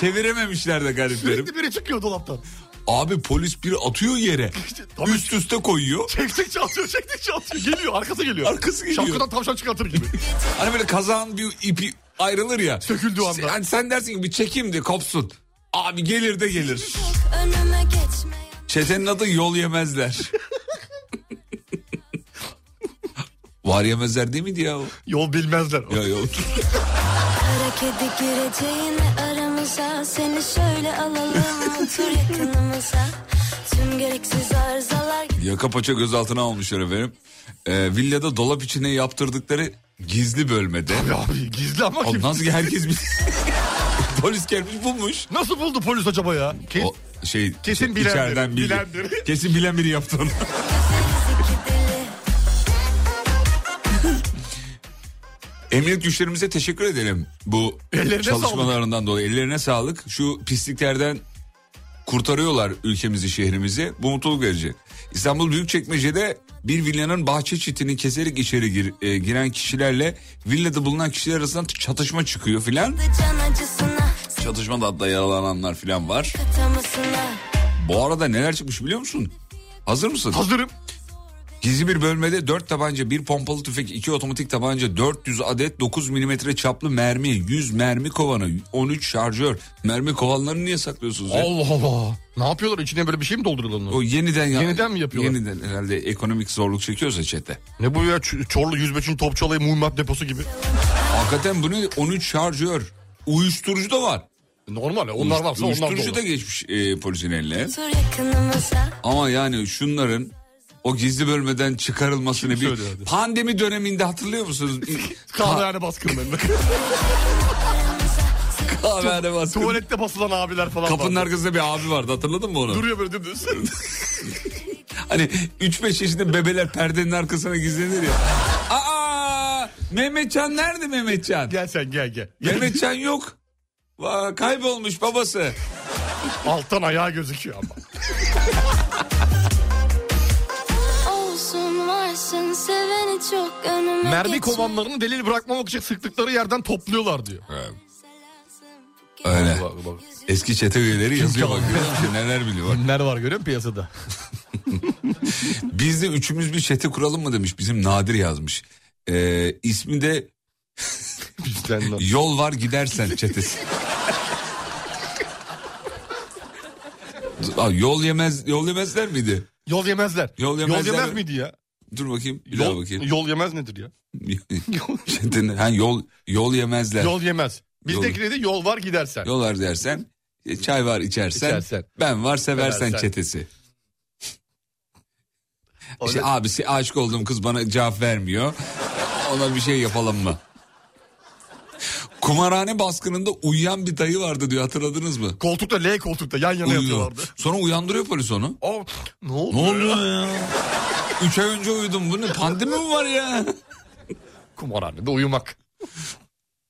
Çevirememişler de gariplerim. Sürekli biri çıkıyor dolaptan. Abi polis bir atıyor yere. Üst üste koyuyor. Çektikçe atıyor, çektikçe atıyor. Geliyor, arkası geliyor. Arkası geliyor. Şapkadan tavşan çıkartır gibi. Hani böyle kazağın bir ipi ayrılır ya. Söküldüğü anda. Hani sen dersin ki bir çekeyim de kopsun. Abi gelir de gelir. Çetenin adı yol yemezler. Var yemezler değil miydi ya o? Yol bilmezler. Ya yol. Aramıza Seni şöyle alalım otur yakınımıza Tüm gereksiz arızalar Yaka paça gözaltına almışlar efendim. Ee, villada dolap içine yaptırdıkları gizli bölmede. Abi, abi gizli ama kim? nasıl ki herkes bir... Polis gelmiş bulmuş. Nasıl buldu polis acaba ya? Ke- O şey Kesin şey, bilendir, içeriden bildi. bilendir. Kesin bilen biri yaptı onu. Emniyet güçlerimize teşekkür edelim bu Ellerine çalışmalarından dolayı. Ellerine sağlık. Şu pisliklerden kurtarıyorlar ülkemizi, şehrimizi. Bu mutluluk verici. İstanbul Büyükçekmece'de bir villanın bahçe çitini keserek içeri gir- e, giren kişilerle villada bulunan kişiler arasında çatışma çıkıyor filan. Çatışmada hatta yaralananlar filan var. Bu arada neler çıkmış biliyor musun? Hazır mısın? Hazırım. Gizli bir bölmede 4 tabanca, bir pompalı tüfek, 2 otomatik tabanca, 400 adet 9 milimetre çaplı mermi, 100 mermi kovanı, 13 şarjör. Mermi kovanlarını niye saklıyorsunuz ya? Allah Allah. Ne yapıyorlar? İçine böyle bir şey mi dolduruyorlar? onu? O yeniden ya- Yeniden mi yapıyorlar? Yeniden herhalde ekonomik zorluk çekiyorsa çete. Ne bu ya? Ç- Çorlu 105'in Topçu Alayı mühimmat deposu gibi. Hakikaten bu ne? 13 şarjör. Uyuşturucu da var. Normal. Onlar varsa onlar da Uyuşturucu da geçmiş e, polisin eline. Ama yani şunların o gizli bölmeden çıkarılmasını bir pandemi döneminde hatırlıyor musunuz? Kahvehane baskınlarında. Kahvehane baskını. Tuvalette basılan abiler falan Kapının vardı. arkasında bir abi vardı hatırladın mı onu? Duruyor böyle dümdüz. Hani 3-5 yaşında bebeler perdenin arkasına gizlenir ya. Aa! Mehmetcan nerede Mehmetcan? gel sen gel gel. Mehmetcan yok. Vay, kaybolmuş babası. Alttan ayağı gözüküyor ama. Mermi kovanlarını delil bırakmamak için sıktıkları yerden topluyorlar diyor. Öyle. Bak, bak. Eski çete üyeleri yazıyor bak. görüyor? Neler biliyor bak. Kimler var görüyor musun piyasada? Biz de üçümüz bir çete kuralım mı demiş. Bizim Nadir yazmış. Ee, ismi de. Yol var gidersen çetesi. Aa, yol yemez yol yemezler miydi? Yol yemezler. Yol Yol yemezler yemez mi? miydi ya? Dur bakayım. Bir daha Yol, bakayım. yol yemez nedir ya? Ha, yol yol yemezler. Yol, Yol yemez. Bizdeki neydi? Yol var gidersen. var dersen e, çay var içersen, İçersen. ben var seversen, Seversen. çetesi. Öyle- İşte abisi aşık olduğum kız bana cevap vermiyor. Ona bir şey yapalım mı? Kumarhane baskınında uyuyan bir dayı vardı diyor hatırladınız mı? Koltukta L koltukta yan yana Uyuyor. yatıyorlardı. Sonra uyandırıyor polis onu. Aa, ne oldu? Ne oluyor ya? Üç ay önce uyudum. Bu ne pandemi mi var ya? Kumarhanede uyumak.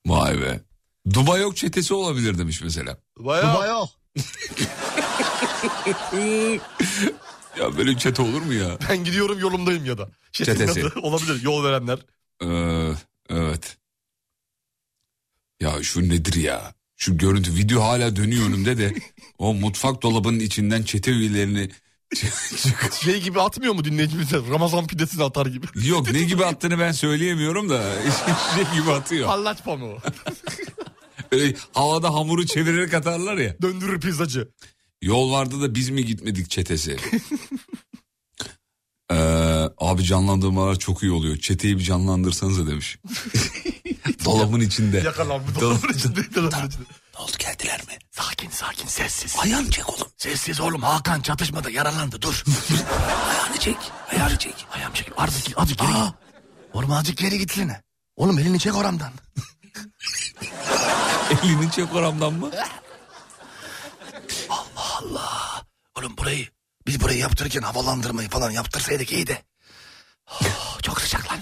Vay be. Dubai yok çetesi olabilir demiş mesela. Bayağı. Bayağı. Ya böyle çete olur mu ya? Ben gidiyorum yolumdayım ya da. Şetin Çetesi. adı Olabilir yol verenler. Ee, evet. Ya şu nedir ya? Şu görüntü video hala dönüyor önümde de o mutfak dolabının içinden çete üyelerini Şey gibi atmıyor mu dinleyicimize? Ramazan pidesini atar gibi. Yok ne gibi attığını ben söyleyemiyorum da şey gibi atıyor. Hallaç pamuğu. Öyle havada hamuru çevirerek atarlar ya. Döndürür pizzacı. Yol vardı da biz mi gitmedik çetesi? Ee, abi canlandırmalar çok iyi oluyor. Çeteyi bir canlandırsanıza demiş. Dolabın içinde. Yakalanmış dolabın içinde. Dolabın içinde. Oldu geldiler mi? Sakin sakin sessiz. Ayağını çek oğlum. Sessiz oğlum Hakan çatışmada yaralandı dur. Ayağını çek. Ayağını çek. Ayağım çek. Azıcık, azıcık geri git. Oğlum azıcık geri gitsene. Oğlum elini çek oramdan. Elini çek oramdan mı? Allah. Oğlum burayı biz burayı yaptırırken havalandırmayı falan yaptırsaydık iyiydi. Oh, çok sıcak lan.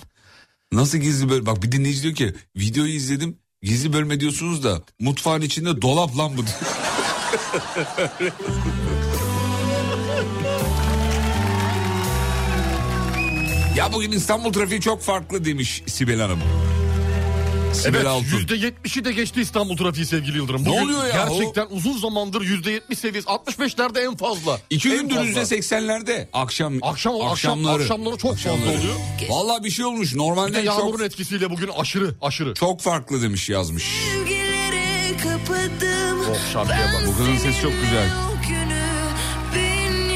Nasıl gizli bölme? Bak bir dinleyici diyor ki videoyu izledim gizli bölme diyorsunuz da mutfağın içinde dolap lan bu. ya bugün İstanbul trafiği çok farklı demiş Sibel Hanım. Sibel Evet Altun. yüzde yetmişi de geçti İstanbul trafiği sevgili Yıldırım. Ne Bugün oluyor ya? Gerçekten uzun zamandır yüzde yetmiş seviyesi 65'lerde en fazla. İki En gündür fazla. yüzde seksenlerde akşam Akşam, akşam, akşamları. akşamları çok fazla oluyor. Vallahi bir şey olmuş Bir de normalde yağmurun çok etkisiyle bugün aşırı aşırı. çok farklı demiş yazmış. Sevgilere kapadım. Oh şarkıya bak. Bu kızın sesi çok güzel. O günü bin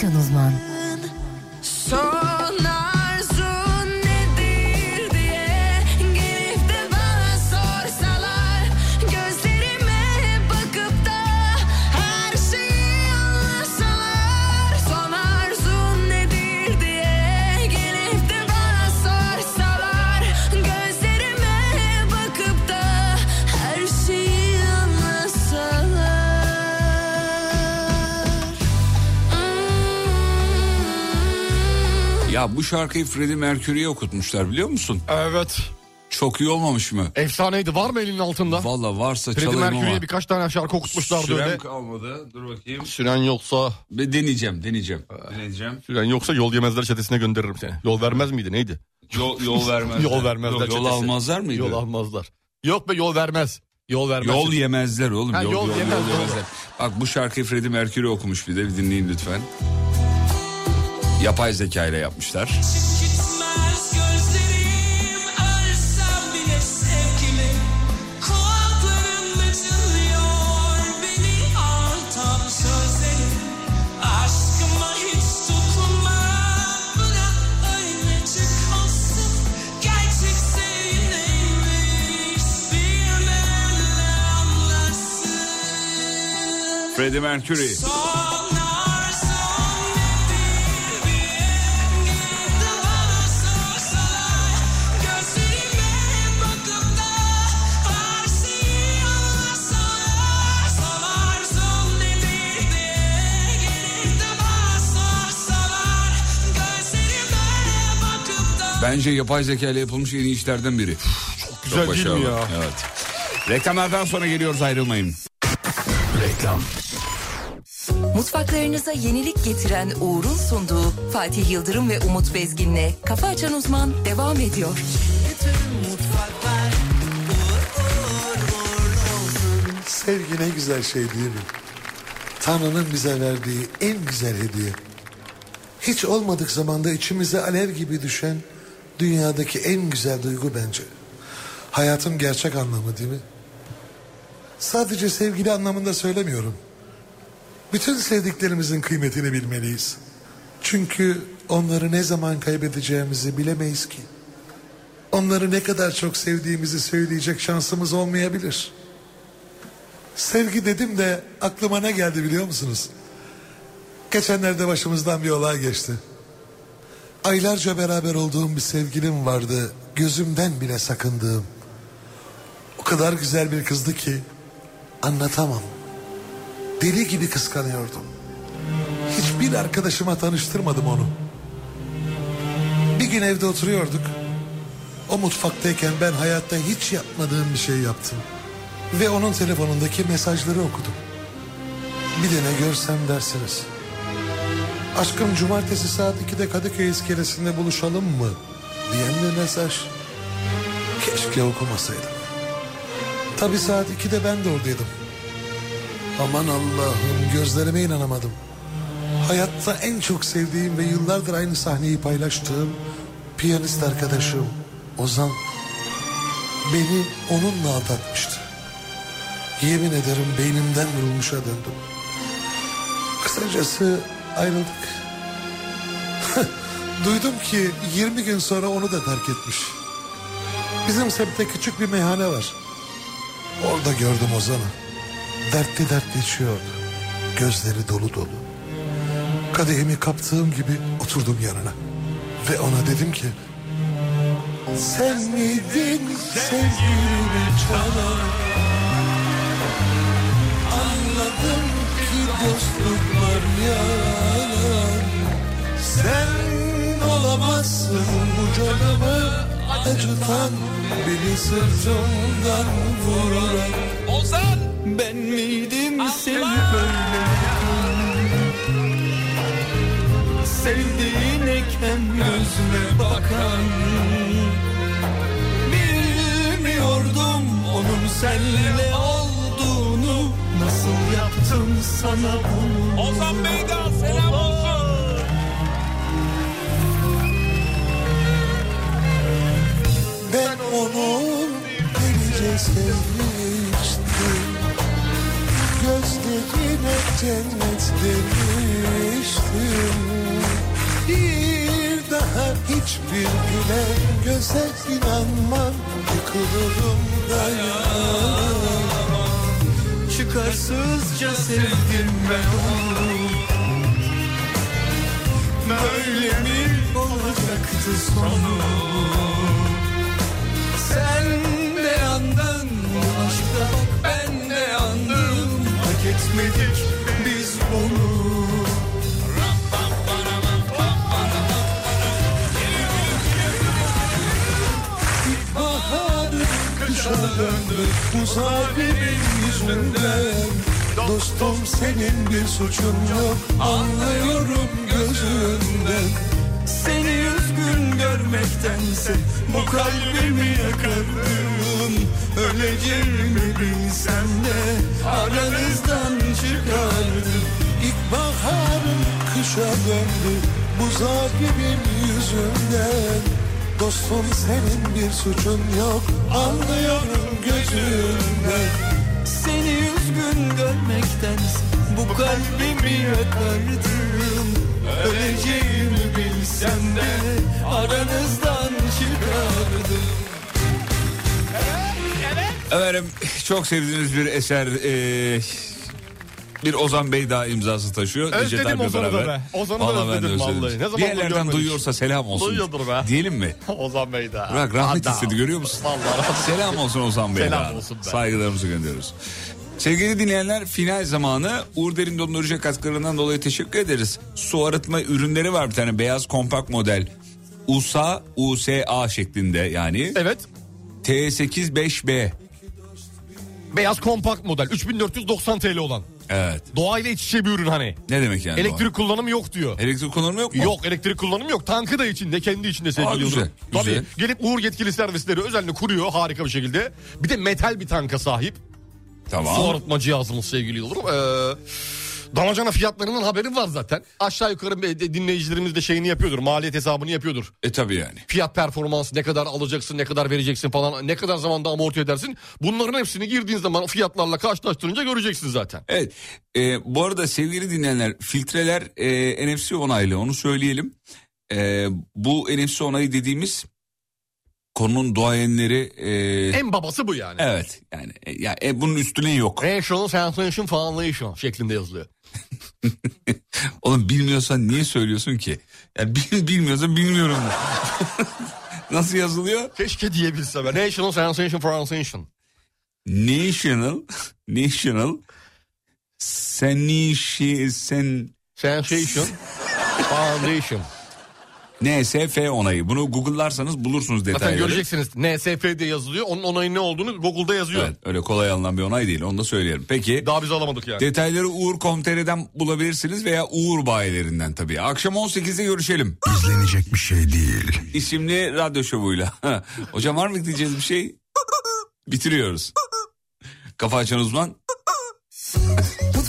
Açan Uzman. Bu şarkıyı Freddie Mercury'ye okutmuşlar biliyor musun? Evet. Çok iyi olmamış mı? Efsaneydi var mı elinin altında? Valla varsa Freddie çalayım Mercury'ye ama. birkaç tane şarkı okutmuşlardı Sürem öyle. kalmadı. Dur bakayım. Süren yoksa Ve deneyeceğim, deneyeceğim. Deneyeceğim. süren yoksa yol yemezler çetesine gönderirim seni. Yol vermez miydi neydi? Yol, yol vermezler. Yol vermezler Yok, yol çetesi. almazlar mıydı? Yol almazlar. Yok be yol vermez. Yol vermez. Yol yemezler oğlum. Ha, yol, yol yol, yemez, yol yemezler. Bak bu şarkıyı Freddie Mercury okumuş bir de bir dinleyin lütfen. Yapay zeka ile yapmışlar. Gitmez gözlerim Bence yapay zeka ile yapılmış en iyi işlerden biri. Çok güzel değil mi ya? Evet. Reklamlardan sonra geliyoruz ayrılmayın. Reklam. Mutfaklarınıza yenilik getiren Uğur'un sunduğu Fatih Yıldırım ve Umut Bezgin'le Kafa Açan Uzman devam ediyor. Sevgi ne güzel şey değil mi? Tanrı'nın bize verdiği en güzel hediye. Hiç olmadık zamanda içimize alev gibi düşen dünyadaki en güzel duygu bence. Hayatın gerçek anlamı değil mi? Sadece sevgili anlamında söylemiyorum. Bütün sevdiklerimizin kıymetini bilmeliyiz. Çünkü onları ne zaman kaybedeceğimizi bilemeyiz ki. Onları ne kadar çok sevdiğimizi söyleyecek şansımız olmayabilir. Sevgi dedim de aklıma ne geldi biliyor musunuz? Geçenlerde başımızdan bir olay geçti. Aylarca beraber olduğum bir sevgilim vardı. Gözümden bile sakındığım. O kadar güzel bir kızdı ki anlatamam. Deli gibi kıskanıyordum. Hiçbir arkadaşıma tanıştırmadım onu. Bir gün evde oturuyorduk. O mutfaktayken ben hayatta hiç yapmadığım bir şey yaptım. Ve onun telefonundaki mesajları okudum. Bir de ne görsem dersiniz. Aşkım cumartesi saat 2'de Kadıköy iskelesinde buluşalım mı? Diyen bir mesaj. Keşke okumasaydım. Tabi saat 2'de ben de oradaydım. Aman Allah'ım gözlerime inanamadım. Hayatta en çok sevdiğim ve yıllardır aynı sahneyi paylaştığım piyanist arkadaşım Ozan beni onunla aldatmıştı. Yemin ederim beynimden vurulmuşa döndüm. Kısacası ayrıldık. Duydum ki 20 gün sonra onu da terk etmiş. Bizim semtte küçük bir meyhane var. Orada gördüm Ozan'ı. Dertli dertli içiyordu. Gözleri dolu dolu. Kadehimi kaptığım gibi oturdum yanına. Ve ona dedim ki... Sen miydin sevgilimi çalan? Dostluklar yalan. Sen olamazsın bu canımı acıtan beni sırtımdan vuran. Ozan! Ben miydim seni böyle Sevdiğineyken gözüne bakan Bilmiyordum onun olduğunu Yaptım sana bunu. Ozan Bey'den selam olsun. Ben onu delice sevmiştim. Gözlerine cennet demiştim. Bir daha hiçbir gülen göze inanmam. Yıkılırım dayanamam Çıkarsızca sevdim ben onu. Böyle mi olacaktı sonu? Sen de yandın aşkta ben de yandım Hak etmedik biz bunu kışa döndü bu zalimin yüzünden. Dostum senin bir suçun yok. Anlıyorum gözünden. Seni üzgün görmektense bu kalbimi yakardım Öleceğimi bilsem de aranızdan çıkardım. İlkbaharın kışa döndü bu zalimin yüzünden Dostum senin bir suçun yok. Anlıyorum gözünden Seni üzgün görmektense bu kalbimi yakardım. Öleceğimi bilsem de aranızdan çıkardım. Efendim çok sevdiğiniz bir eser e, bir Ozan Bey daha imzası taşıyor. Özledim Ozan'ı da be. Ozan'ı da de özledim vallahi. Ne zamandır Bir yerlerden görmedik. duyuyorsa selam olsun. Duyuyordur be. Diyelim mi? Ozan Bey de. Bırak rahmet Adam. istedi görüyor musun? Vallahi. Selam olsun Ozan Bey. Selam daha. olsun be. Saygılarımızı gönderiyoruz. Sevgili dinleyenler final zamanı Uğur Derin Dondurucu katkılarından dolayı teşekkür ederiz. Su arıtma ürünleri var bir tane beyaz kompakt model. USA, USA şeklinde yani. Evet. T85B. Beyaz kompakt model 3490 TL olan. Evet. Doğayla iç içe bir ürün hani. Ne demek yani? Elektrik kullanımı yok diyor. Elektrik kullanımı yok mu? Yok elektrik kullanımı yok. Tankı da içinde kendi içinde sevgili Aa, güzel, Yıldırım. Tabii güzel. gelip Uğur yetkili servisleri özellikle kuruyor harika bir şekilde. Bir de metal bir tanka sahip. Tamam. Su arıtma cihazımız sevgili Yıldırım. Ee, damacana fiyatlarının haberi var zaten. Aşağı yukarı dinleyicilerimiz de şeyini yapıyordur. Maliyet hesabını yapıyordur. E tabi yani. Fiyat performansı ne kadar alacaksın ne kadar vereceksin falan ne kadar zamanda amorti edersin. Bunların hepsini girdiğin zaman fiyatlarla karşılaştırınca göreceksin zaten. Evet. E, bu arada sevgili dinleyenler filtreler e, NFC onaylı onu söyleyelim. E, bu NFC onayı dediğimiz konunun duayenleri... E, En babası bu yani. Evet yani e, ya, e, bunun üstüne yok. Rational Sensation Foundation şeklinde yazılıyor. Oğlum bilmiyorsan niye söylüyorsun ki? Yani bil- bilmiyorsan bilmiyorum. Nasıl yazılıyor? Keşke diyebilsem. National Sensation Foundation. National National Senişi sen Sensation Foundation. NSF onayı. Bunu Google'larsanız bulursunuz Zaten detayları. göreceksiniz NSF diye yazılıyor. Onun onayı ne olduğunu Google'da yazıyor. Evet, öyle kolay alınan bir onay değil onu da söyleyelim. Peki. Daha biz alamadık yani. Detayları Uğur.com.tr'den bulabilirsiniz veya Uğur bayilerinden tabii. Akşam 18'de görüşelim. İzlenecek bir şey değil. İsimli radyo şovuyla. Hocam var mı diyeceğiz bir şey? Bitiriyoruz. Kafa açan uzman.